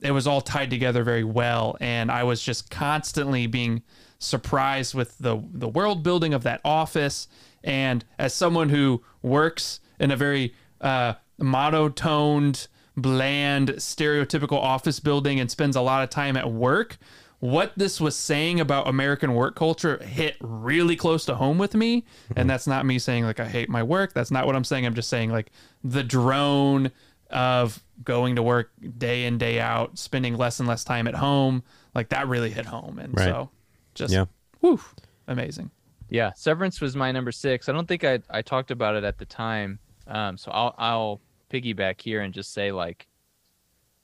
It was all tied together very well and i was just constantly being surprised with the the world building of that office. And as someone who works in a very uh monotoned bland stereotypical office building and spends a lot of time at work what this was saying about American work culture hit really close to home with me. And that's not me saying like I hate my work. That's not what I'm saying. I'm just saying like the drone of going to work day in, day out, spending less and less time at home. Like that really hit home. And Right. so just Yeah. whew, amazing. Yeah, Severance was my number six. I don't think I I talked about it at the time, um, so I'll I'll piggyback here and just say like,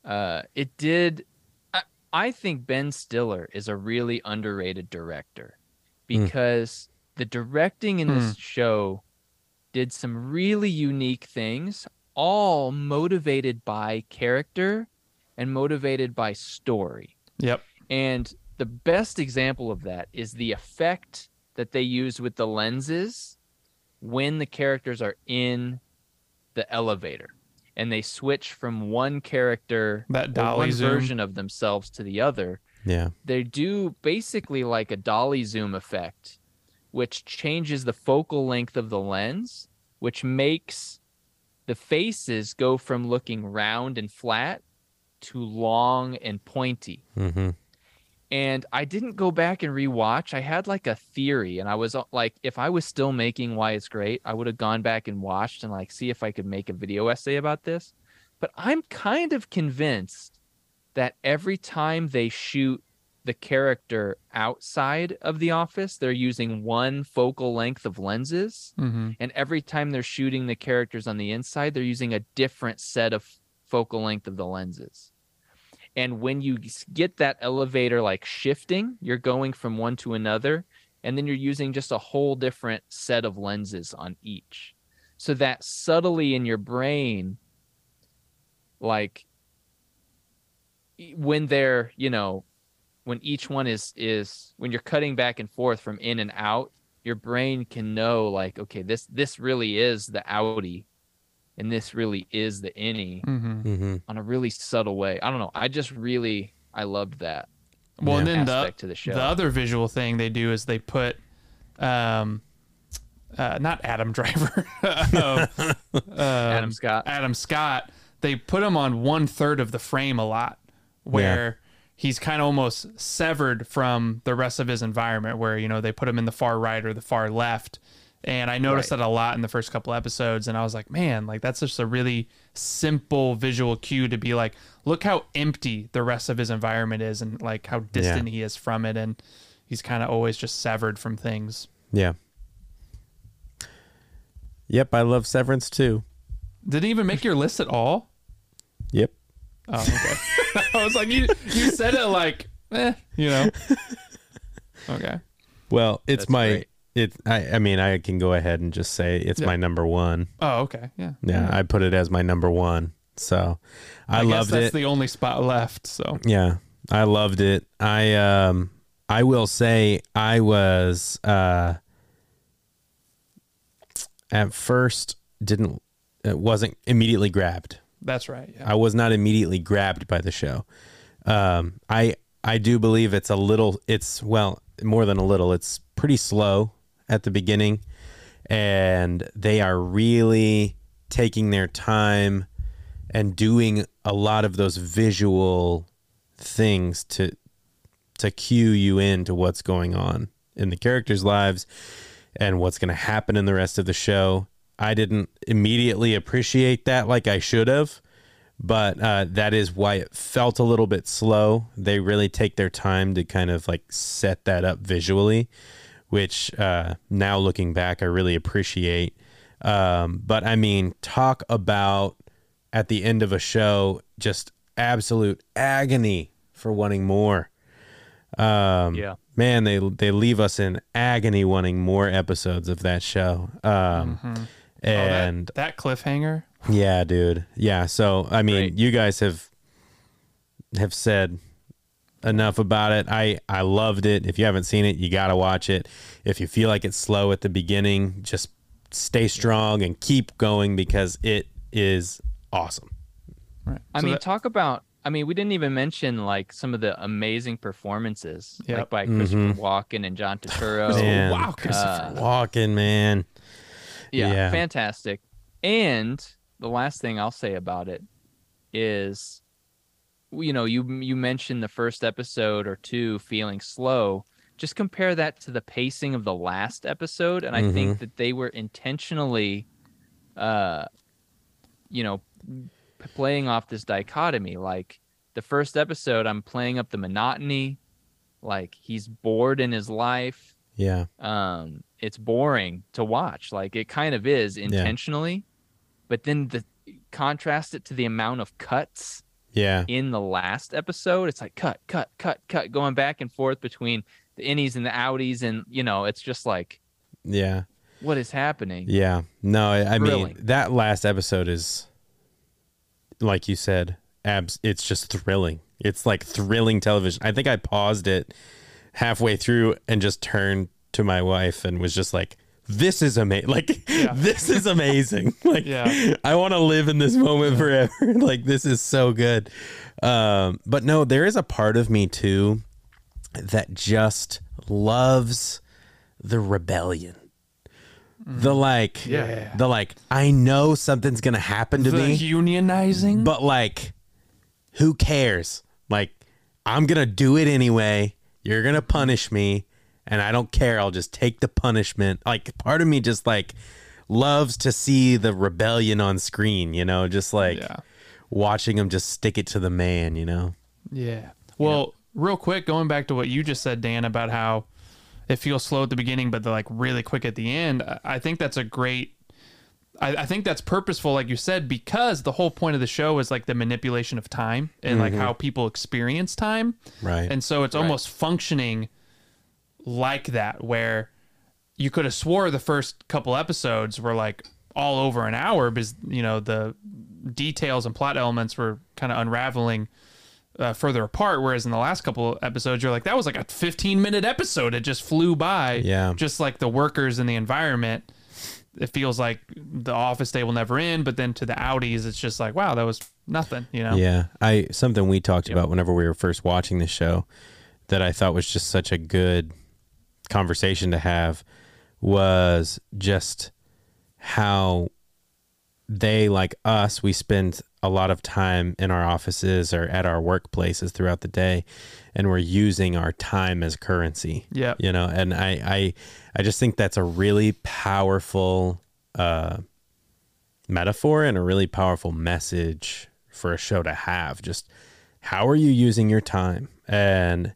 uh, it did. I, think Ben Stiller is a really underrated director hmm. because the directing in this hmm. show did some really unique things, all motivated by character and motivated by story. Yep. And the best example of that is the effect that they use with the lenses when the characters are in the elevator and they switch from one character That dolly one zoom. version of themselves to the other. Yeah. They do basically like a dolly zoom effect, which changes the focal length of the lens, which makes the faces go from looking round and flat to long and pointy Mm-hmm. And I didn't go back and rewatch. I had like a theory, and I was uh, like, if I was still making Why It's Great, I would have gone back and watched and like see if I could make a video essay about this. But I'm kind of convinced that every time they shoot the character outside of the office, they're using one focal length of lenses, Mm-hmm. and every time they're shooting the characters on the inside, they're using a different set of focal length of the lenses. And when you get that elevator like shifting, you're going from one to another, and then you're using just a whole different set of lenses on each. So that subtly in your brain, like when they're, you know, when each one is is when you're cutting back and forth from in and out, your brain can know like, okay, this this really is the outie, and this really is the innie Mm-hmm. Mm-hmm. on a really subtle way. I don't know. I just really I loved that Well, and then the, to the show. the other visual thing they do is they put, um, uh, not Adam Driver, um, Adam Scott. Adam Scott. They put him on one third of the frame a lot, where he's kind of almost severed from the rest of his environment. Where you know they put him in the far right or the far left, and I noticed Right. that a lot in the first couple episodes. And I was like, man, like that's just a really simple visual cue to be like, look how empty the rest of his environment is, and like how distant he is from it, and he's kind of always just severed from things. Yeah. Yep, I love Severance too. Did he even make your list at all? Yep. Oh, okay. I was like, you you said it like, eh, you know. Okay. Well, it's That's my great. It I I mean, I can go ahead and just say it's Yeah. my number 1. Oh, okay. Yeah. Yeah, I put it as my number 1. So, I, I, guess loved that's it. the only spot left. So Yeah, I loved it. I um I will say I was uh at first didn't it wasn't immediately grabbed. that's right. Yeah. I was not immediately grabbed by the show. Um I I do believe it's a little it's well, more than a little. It's pretty slow at the beginning and they are really taking their time and doing a lot of those visual things to to cue you into what's going on in the characters' lives and what's going to happen in the rest of the show. I didn't immediately appreciate that like I should have, but uh, that is why it felt a little bit slow. They really take their time to kind of like set that up visually, which uh, now looking back, I really appreciate. Um, but I mean, talk about at the end of a show, just absolute agony for wanting more. Um, Yeah. man, they they leave us in agony wanting more episodes of that show. Um, Oh, and that, that cliffhanger. yeah, dude. Yeah. So I mean, Great. you guys have have said enough about it. I I loved it. If you haven't seen it, you got to watch it. If you feel like it's slow at the beginning, just stay strong and keep going because it is awesome. Right. I So mean, that- talk about. I mean, we didn't even mention like some of the amazing performances, Yep. like by Christopher Mhm. Walken and John Turturro. Man, wow, Christopher uh, Walken, man. yeah, Yeah. fantastic. And the last thing I'll say about it is, you know, you you mentioned the first episode or two feeling slow. Just compare that to the pacing of the last episode, and I Mhm. think that they were intentionally, uh, you know, p- playing off this dichotomy. Like the first episode, I'm playing up the monotony, like he's bored in his life Yeah. um it's boring to watch like it kind of is intentionally but then the contrast it to the amount of cuts Yeah. in the last episode it's like cut cut cut cut going back and forth between the innies and the outies and you know it's just like Yeah. what is happening Yeah. No, I, I mean that last episode is like you said, abs it's just thrilling. It's like thrilling television. I think I paused it halfway through and just turned to my wife and was just like this is amazing. Like Yeah. this is amazing. like Yeah. I want to live in this moment forever. like this is so good. Um but no, there is a part of me too that just loves the rebellion. The like, Mm. Yeah. the like, I know something's gonna happen to the me, unionizing. but like, who cares? Like, I'm gonna do it anyway. You're gonna punish me, and I don't care. I'll just take the punishment. Like, part of me just like loves to see the rebellion on screen. You know, just like yeah. watching them just stick it to the man. You know? Yeah. Well, real quick, going back to what you just said, Dan, about how it feels slow at the beginning, but they're like really quick at the end. I- I think that's a great. I, I think that's purposeful, like you said, because the whole point of the show is like the manipulation of time and like mm-hmm. how people experience time. Right. And so it's almost functioning like that, where you could have swore the first couple episodes were like all over an hour because, you know, the details and plot elements were kind of unraveling uh, further apart. Whereas in the last couple episodes, you're like, that was like a 15 minute episode. It just flew by. Yeah. Just like the workers and the environment. It feels like the office day will never end, but then to the outies, it's just like, wow, that was nothing, you know? Yeah, I something we talked about whenever we were first watching the show that I thought was just such a good conversation to have was just how they like us we spend a lot of time in our offices or at our workplaces throughout the day and we're using our time as currency. Yeah you know and i i i just think that's a really powerful uh metaphor and a really powerful message for a show to have. Just how are you using your time? And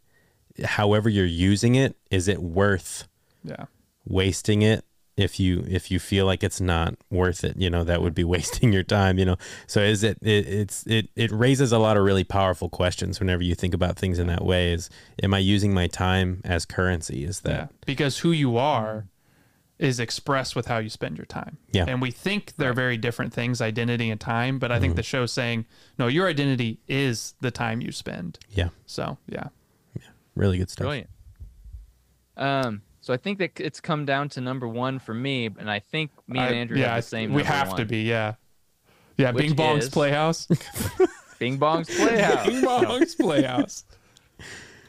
however you're using it, is it worth Yeah. wasting it if you if you feel like it's not worth it you know that would be wasting your time you know so is it, it it's it it raises a lot of really powerful questions whenever you think about things in that way is am i using my time as currency is Yeah. that Because who you are is expressed with how you spend your time. Yeah. And we think they're very different things, identity and time, but I think mm-hmm. the show's saying, no, your identity is the time you spend. yeah So, yeah. Really good stuff Brilliant. Um, so I think that it's come down to number one for me, and I think me and I- Andrew yeah, have the same. We number have to be, yeah. Yeah, Which Bing Bong's is- Playhouse. Bing Bong's Playhouse. Bing Bong's Playhouse.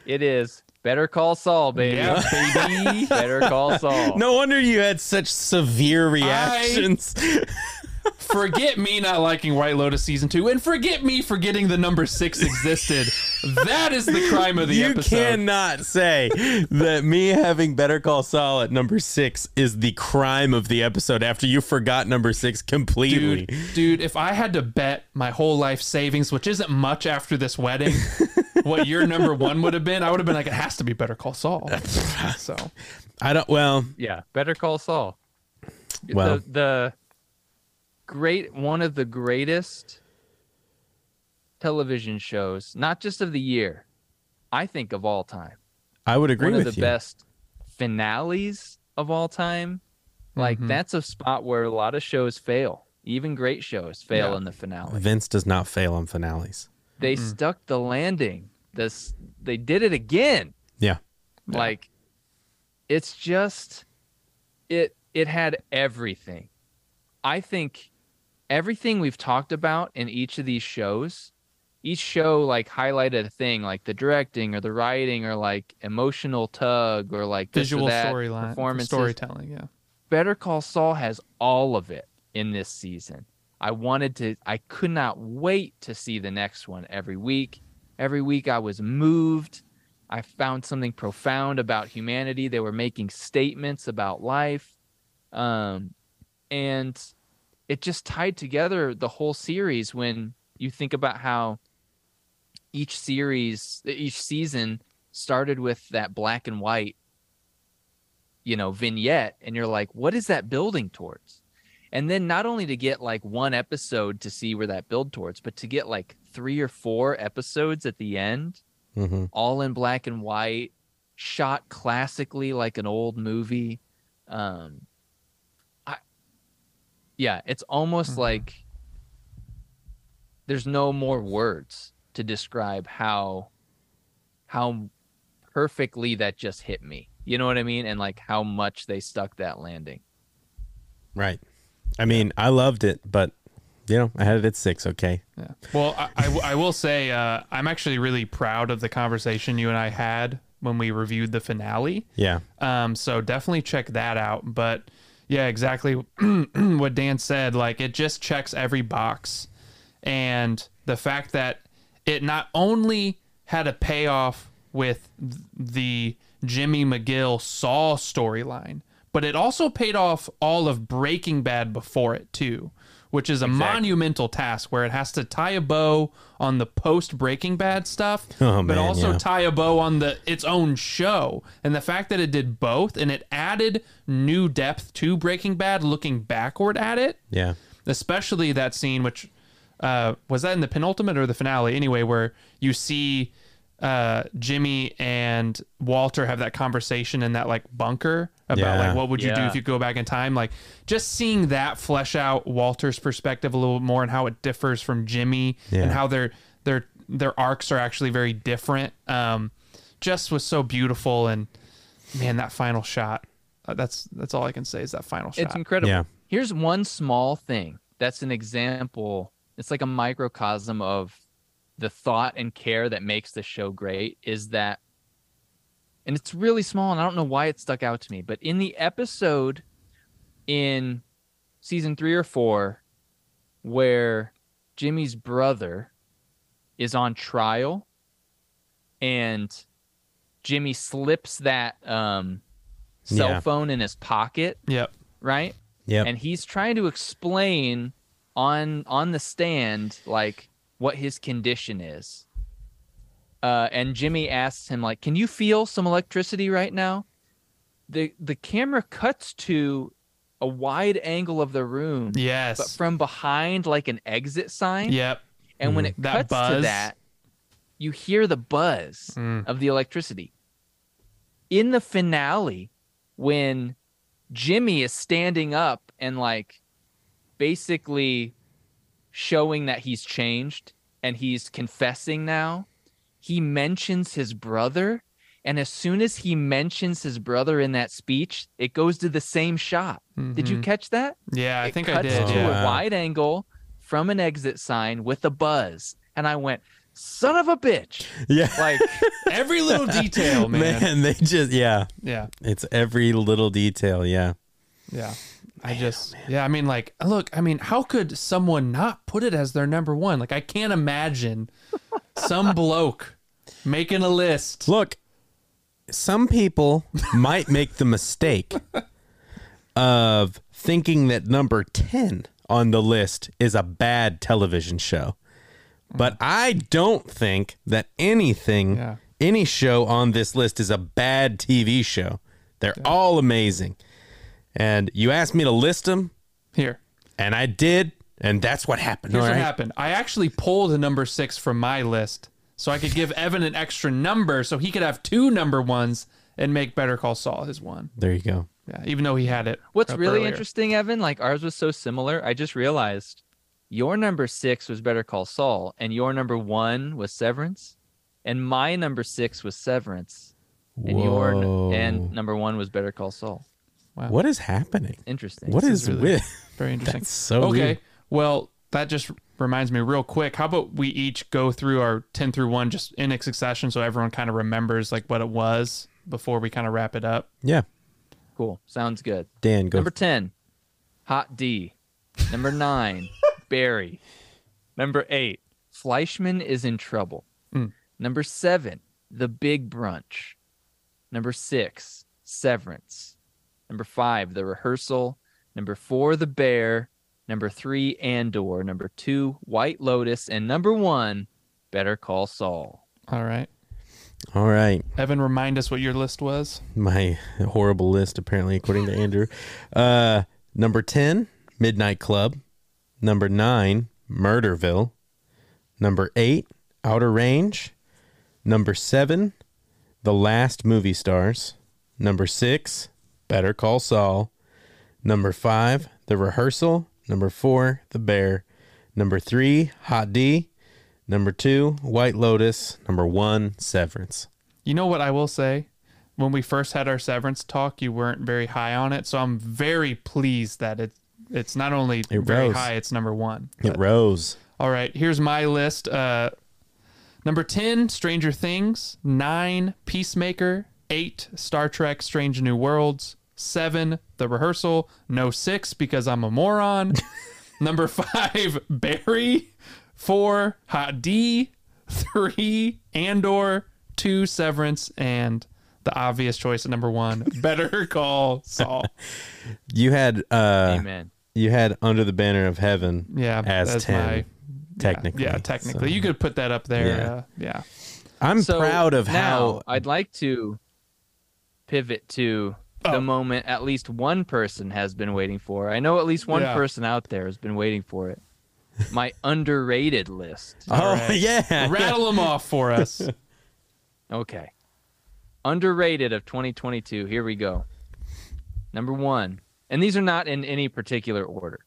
It is Better Call Saul, baby. Yeah, baby. Better Call Saul. no wonder you had such severe reactions forget me not liking White Lotus season two, and forget me forgetting the number six existed. that is the crime of the you episode. You cannot say that me having better call saul at number six is the crime of the episode after you forgot number six completely dude, dude, if I had to bet my whole life savings, which isn't much after this wedding, what your number one would have been, I would have been like, it has to be Better Call Saul. so i don't well Yeah, Better Call Saul. Well- the, the great one of the greatest television shows, not just of the year, I think of all time. i would agree one with of the you best finales of all time. Like Mhm. that's a spot where a lot of shows fail. Even great shows fail Yeah. in the finale. Vince does not fail on finales. They stuck the landing. This they did it again. Yeah. Yeah. Like it's just it it had everything. I think everything we've talked about in each of these shows, each show like highlighted a thing like the directing or the writing or like emotional tug or like visual storyline, performances. storytelling. Yeah. Better Call Saul has all of it in this season. I wanted to, I could not wait to see the next one every week. Every week I was moved. I found something profound about humanity. They were making statements about life. Um, and it just tied together the whole series when you think about how each series, each season started with that black and white you know vignette and you're like what is that building towards? And then not only to get like one episode to see where that build towards but to get like three or four episodes at the end hmm all in black and white shot classically like an old movie um yeah it's almost Mhm. like there's no more words to describe how how perfectly that just hit me you know what i mean and like how much they stuck that landing Right. I mean, I loved it, but you know, I had it at six. Okay. Yeah. Well, I will say uh, I'm actually really proud of the conversation you and I had when we reviewed the finale. Yeah. Um, so definitely check that out. But yeah, exactly what Dan said. Like it just checks every box, and the fact that it not only had a payoff with the Jimmy McGill Saul storyline, but it also paid off all of Breaking Bad before it too, which is a monumental task where it has to tie a bow on the post Breaking Bad stuff, Oh, but man, also yeah. tie a bow on the its own show. And the fact that it did both and it added new depth to Breaking Bad looking backward at it, Yeah. especially that scene which uh, was that in the penultimate or the finale anyway where you see uh, Jimmy and Walter have that conversation in that like bunker about Yeah. like what would you do if you go back in time like just seeing that flesh out Walter's perspective a little more and how it differs from Jimmy Yeah. and how their their their arcs are actually very different um just was so beautiful and man that final shot uh, that's that's all I can say is that final shot it's incredible Yeah. here's one small thing that's an example it's like a microcosm of the thought and care that makes the show great is that and it's really small and i don't know why it stuck out to me but in the episode in season three or four where jimmy's brother is on trial and jimmy slips that um cell Yeah. phone in his pocket yep right Yep. and he's trying to explain on on the stand like what his condition is uh, and Jimmy asks him like, "Can you feel some electricity right now?" the The camera cuts to a wide angle of the room, Yes. but from behind like an exit sign. yep. And when it That cuts to that, you hear the buzz Mm. of the electricity. In the finale, when Jimmy is standing up and like basically showing that he's changed and he's confessing now, he mentions his brother. And as soon as he mentions his brother in that speech, it goes to the same shot. Did you Mhm. catch that? Yeah, I it think I cuts did. to Yeah. a wide angle from an exit sign with a buzz, and I went, "Son of a bitch!" Yeah. Like, Every little detail, man. Man, they just yeah. Yeah. It's every little detail, yeah. Yeah. I just, oh, yeah, I mean, like, look, I mean, how could someone not put it as their number one? Like, I can't imagine some bloke making a list. Look, some people might make the mistake of thinking that number 10 on the list is a bad television show. But mm. I don't think that anything, Yeah. any show on this list is a bad TV show. They're all amazing. And you asked me to list them, Here, and I did, and that's what happened. here's all what happened. I actually pulled a number six from my list so I could give Evan an extra number so he could have two number ones and make Better Call Saul his one. There you go. Yeah, even though he had it. what's really earlier. interesting, Evan, like ours was so similar. I just realized your number six was Better Call Saul, and your number one was Severance, and my number six was Severance, and your and number one was Better Call Saul. What is happening? Interesting. What is really- with? Very interesting. That's so okay. weird. Well, that just reminds me real quick. How about we each go through our 10 through 1 just in succession so everyone kind of remembers like what it was before we kind of wrap it up? Yeah. cool? Sounds good. Dan, go. Number 10, Hot D. Number 9, Barry. Number 8, Fleishman is in trouble. Mm. Number 7, The Big Brunch. Number 6, Severance. Number 5, The Rehearsal. Number 4, The Bear. Number 3, Andor. Number 2, White Lotus. And number 1, Better Call Saul. All right. All right. Evan, remind us what your list was. My horrible list, apparently, according to Andrew. Uh, number 10, Midnight Club. Number 9, Murderville. Number 8, Outer Range. Number 7, The Last Movie Stars. Number 6, Better Call Saul. Number 5, The Rehearsal. Number 4, The Bear. Number 3, Hot D. Number 2, White Lotus. Number 1, Severance. You know what I will say? When we first had our severance talk, you weren't very high on it. So I'm very pleased that it, it's not only It very rose. high, it's number one. It rose. All right, here's my list. Uh, number 10, Stranger Things. 9, Peacemaker. 8, Star Trek Strange New Worlds. 7, The Rehearsal. No 6 because I'm a moron. number 5, Barry. 4, Hot D. 3, Andor. 2, Severance. And the obvious choice at number 1, Better Call Saul. You had uh Amen. you had Under the Banner of Heaven Yeah, as that's 10 my- technically. Yeah, technically. So, You could put that up there. Yeah. Uh, yeah. I'm So proud of now, how I'd like to pivot to Oh. the moment at least one person has been waiting for. I know at least one Yeah. person out there has been waiting for it. My underrated list. Oh right. yeah. Rattle them off for us. Okay. Underrated of 2022. Here we go. Number 1. And these are not in any particular order.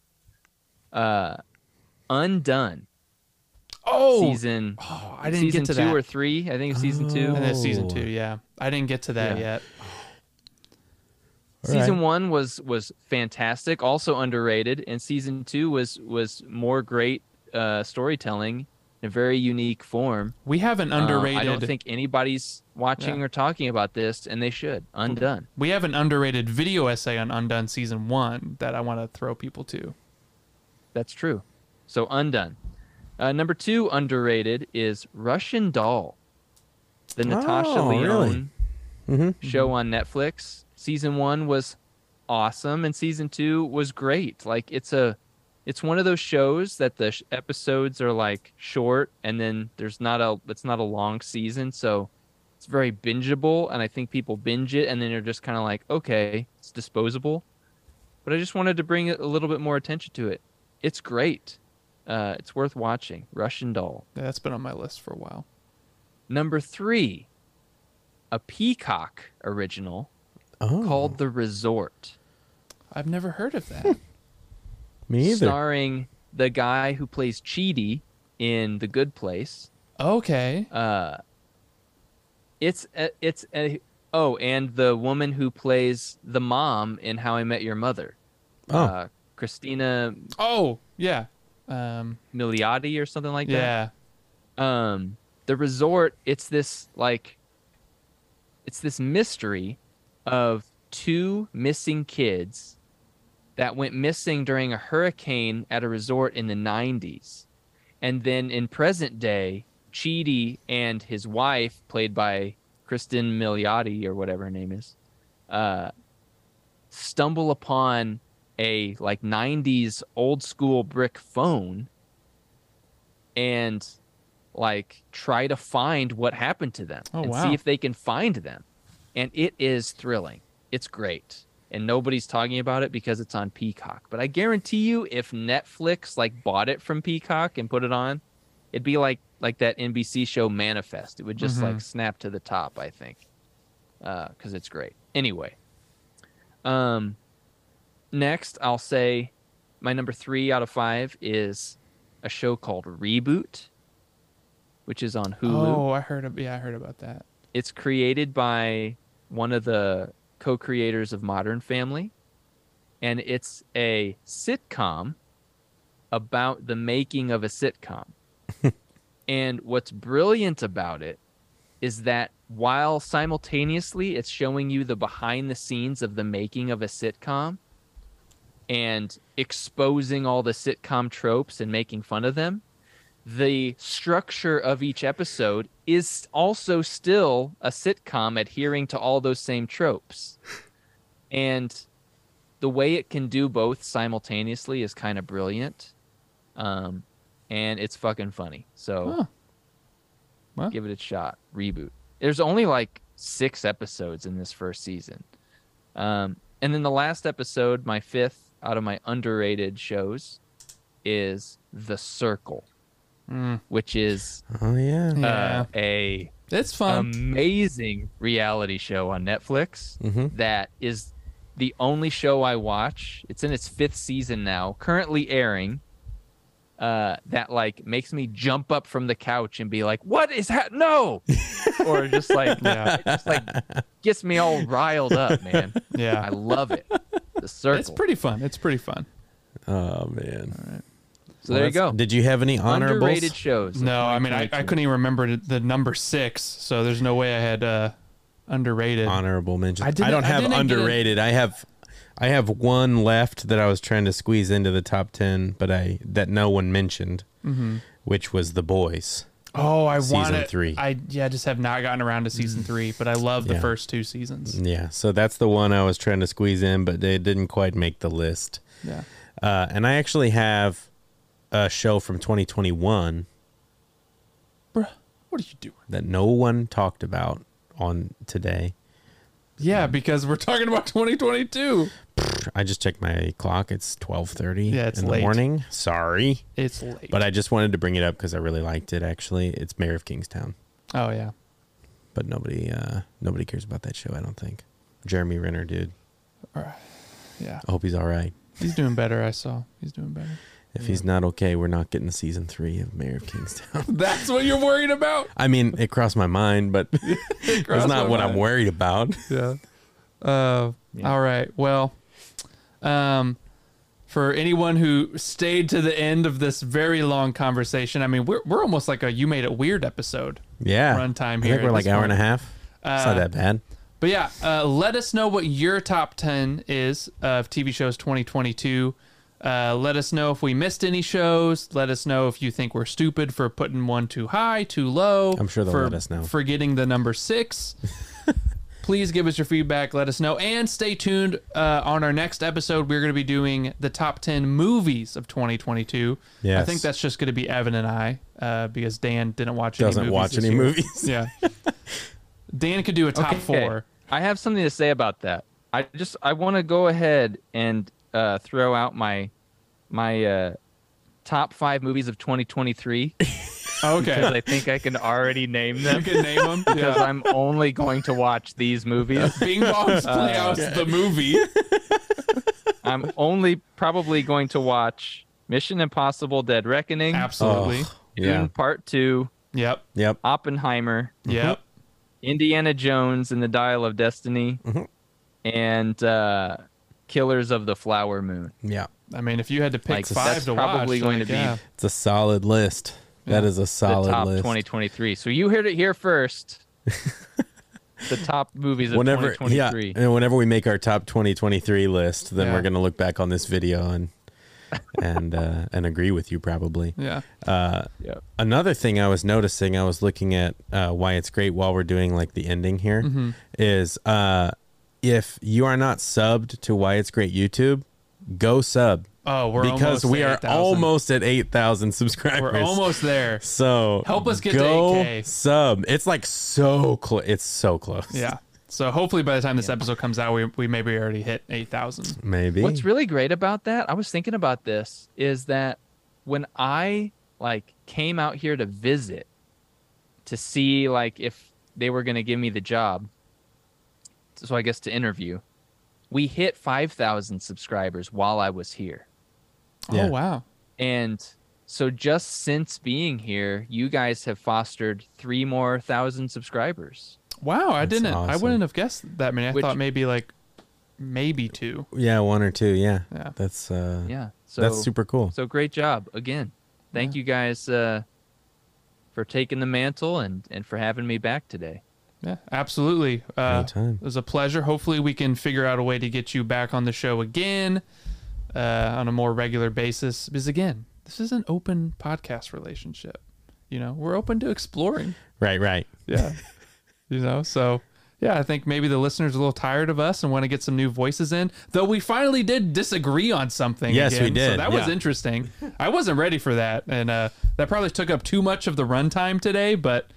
Uh Undone. Oh, Season oh, I didn't season get to 2 that. or 3. I think it's season 2. And it's season Oh. two, yeah. I didn't get to that Yeah. yet. All season right. one was was fantastic, also underrated, and season two was was more great uh, storytelling in a very unique form. We have an Uh, underrated. I don't think anybody's watching Yeah. or talking about this, and they should. Undone. we have an underrated video essay on Undone season one that I want to throw people to. That's true. So undone. Uh, number two underrated is Russian Doll, the Natasha Oh, really? Lyonne Mhm. show on Netflix. Season one was awesome, and season two was great. Like it's a it's one of those shows that the sh- episodes are like short and then there's not a it's not a long season so it's very bingeable and i think people binge it and then they're just kind of like okay it's disposable. But i just wanted to bring a little bit more attention to it. It's great. Uh, it's worth watching. Russian doll. Yeah, That's been on my list for a while. number three a peacock original Oh, called the resort I've never heard of that. me either. starring the guy who plays Chidi in The Good Place. okay. Uh, it's a, it's a, oh, and the woman who plays the mom in How I Met Your Mother, Oh, uh, Christina Oh, yeah. Um, Milioti or something like that. yeah. um the resort it's this like it's this mystery of two missing kids that went missing during a hurricane at a resort in the 90s and then in present day Chidi and his wife played by Cristin Milioti or whatever her name is uh stumble upon a like 90s old school brick phone and like try to find what happened to them Oh, and wow. see if they can find them. And it is thrilling. It's great. And nobody's talking about it because it's on Peacock. But I guarantee you if Netflix like bought it from Peacock and put it on, it'd be like like that NBC show Manifest. It would just like snap to the top, I think. Uh cuz it's great. Anyway. Um next I'll say my number 3 out of 5 is a show called Reboot which is on Hulu. Oh, I heard. Of, yeah, I heard about that. It's created by one of the co-creators of Modern Family, and it's a sitcom about the making of a sitcom. and what's brilliant about it is that while simultaneously it's showing you the behind the scenes of the making of a sitcom and exposing all the sitcom tropes and making fun of them, the structure of each episode is also still a sitcom adhering to all those same tropes. And the way it can do both simultaneously is kind of brilliant. Um, and it's fucking funny. So Huh. Well. give it a shot. Reboot. There's only like six episodes in this first season. Um, and then the last episode, my fifth out of my underrated shows, is The Circle, Mm, which is oh yeah. yeah, uh, a it's fun. amazing reality show on Netflix Mhm. that is the only show I watch. It's in its fifth season now, currently airing. Uh, that like makes me jump up from the couch and be like, "What is that? No!" or just like, Yeah. it just like gets me all riled up, man. Yeah, I love it. The circle. it's pretty fun. It's pretty fun. Oh man. So there you go. Did you have any honorables? Underrated shows. No, I mean I, I couldn't even remember the number six, so there's no way I had uh, underrated. honorable mentions. I I, don't I have didn't get it. underrated. I have I have one left that I was trying to squeeze into the top ten, but I that no one mentioned, Mm-hmm. which was the boys. Oh, I Season want it. three. I yeah, I just have not gotten around to season three, but I love the Yeah. first two seasons. Yeah, so that's the one I was trying to squeeze in, but it didn't quite make the list. Yeah. Uh, and I actually have a show from 2021 Bruh, what are you doing? that no one talked about on today. Yeah, because we're talking about 2022. I just checked my clock. It's 12:30 Yeah, it's in late. the morning. Sorry, It's late. but I just wanted to bring it up because I really liked it. Actually, it's Mayor of Kingstown, oh yeah. but nobody uh, nobody cares about that show. I don't think. Jeremy Renner, dude. Yeah. I hope he's all right. He's doing better, I saw. He's doing better. If he's not okay, we're not getting the season three of Mayor of Kingstown. That's what you're worried about? I mean, it crossed my mind, but it's crossed not my what I'm mind. worried about. Yeah. Uh, Yeah. All right. Well, um, for anyone who stayed to the end of this very long conversation, I mean, we're we're almost like a you made it weird episode. Yeah, Runtime I here think we're at like this hour and a point. half. it's Uh, not that bad. But yeah, uh, let us know what your top 10 is of TV shows 2022. Uh, let us know if we missed any shows. Let us know if you think we're stupid for putting one too high, too low. I'm sure they'll for let us know. Forgetting the number six. please give us your feedback. Let us know. And stay tuned uh, on our next episode. We're going to be doing the top 10 movies of 2022. I think that's just going to be Evan and I uh, because Dan didn't watch Doesn't any movies watch any year. movies. Yeah. Dan could do a top Okay. four. I have something to say about that. I just I want to go ahead and uh, throw out my my uh, top five movies of 2023 okay. because I think I can already name you them can name them. because Yeah. I'm only going to watch these movies. Bing Bong's Playhouse, the movie. I'm only probably going to watch Mission Impossible: Dead Reckoning, Absolutely. Oh, Dune yeah. Part Two, Yep. Yep. Oppenheimer, Yep. Indiana Jones and the Dial of Destiny, Mhm. and uh, Killers of the Flower Moon. Yeah. I mean, if you had to pick Like, five that's to probably watch, going like, to be yeah. It's a solid list. That is a solid the top list. 2023. So you heard it here first. the top movies of whenever, yeah, 2023. and whenever we make our top 2023 list, then Yeah. we're gonna look back on this video and and uh, and agree with you probably. Yeah. Uh, Yeah. another thing I was noticing, I was looking at uh, why it's great while we're doing like the ending here, is Mm-hmm. uh, if you are not subbed to why it's great YouTube, go sub Oh, we're because almost we are 8,000. almost at 8,000 subscribers. We're almost there. So Help us get to go 8K. Sub. It's like so close. It's so close. Yeah. So hopefully by the time this episode comes out, we, we maybe already hit 8,000. Maybe. What's really great about that, I was thinking about this, is that when I like came out here to visit to see like if they were going to give me the job, so I guess to interview, we hit 5,000 subscribers while I was here. Yeah. Oh, wow. And so just since being here, you guys have fostered three more thousand subscribers. Wow. I That's didn't, I wouldn't have guessed that many. I Which- thought maybe like, maybe two. yeah, one or two. Yeah. Yeah. That's uh Yeah. So that's super cool. So great job again. Thank you guys uh, for taking the mantle and and for having me back today. Yeah, absolutely. Uh, Anytime. it was a pleasure. Hopefully, we can figure out a way to get you back on the show again uh, on a more regular basis. Because again, this is an open podcast relationship. You know, we're open to exploring. Right, right. Yeah. you know, so yeah, I think maybe the listeners are a little tired of us and want to get some new voices in. Though we finally did disagree on something. Yes, we again, So did, that was interesting. I wasn't ready for that, and uh, that probably took up too much of the runtime today. But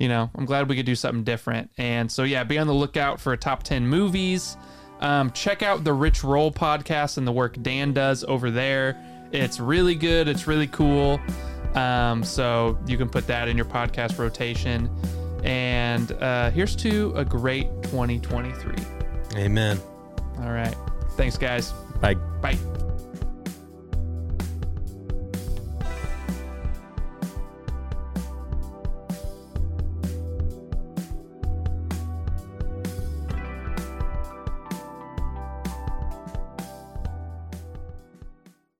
you know, I'm glad we could do something different. And so yeah, be on the lookout for a top ten movies. Um, check out the Rich Roll podcast and the work Dan does over there. It's really good. It's really cool. Um, so you can put that in your podcast rotation. And uh, here's to a great 2023. Amen. All right. Thanks, guys. Bye. Bye.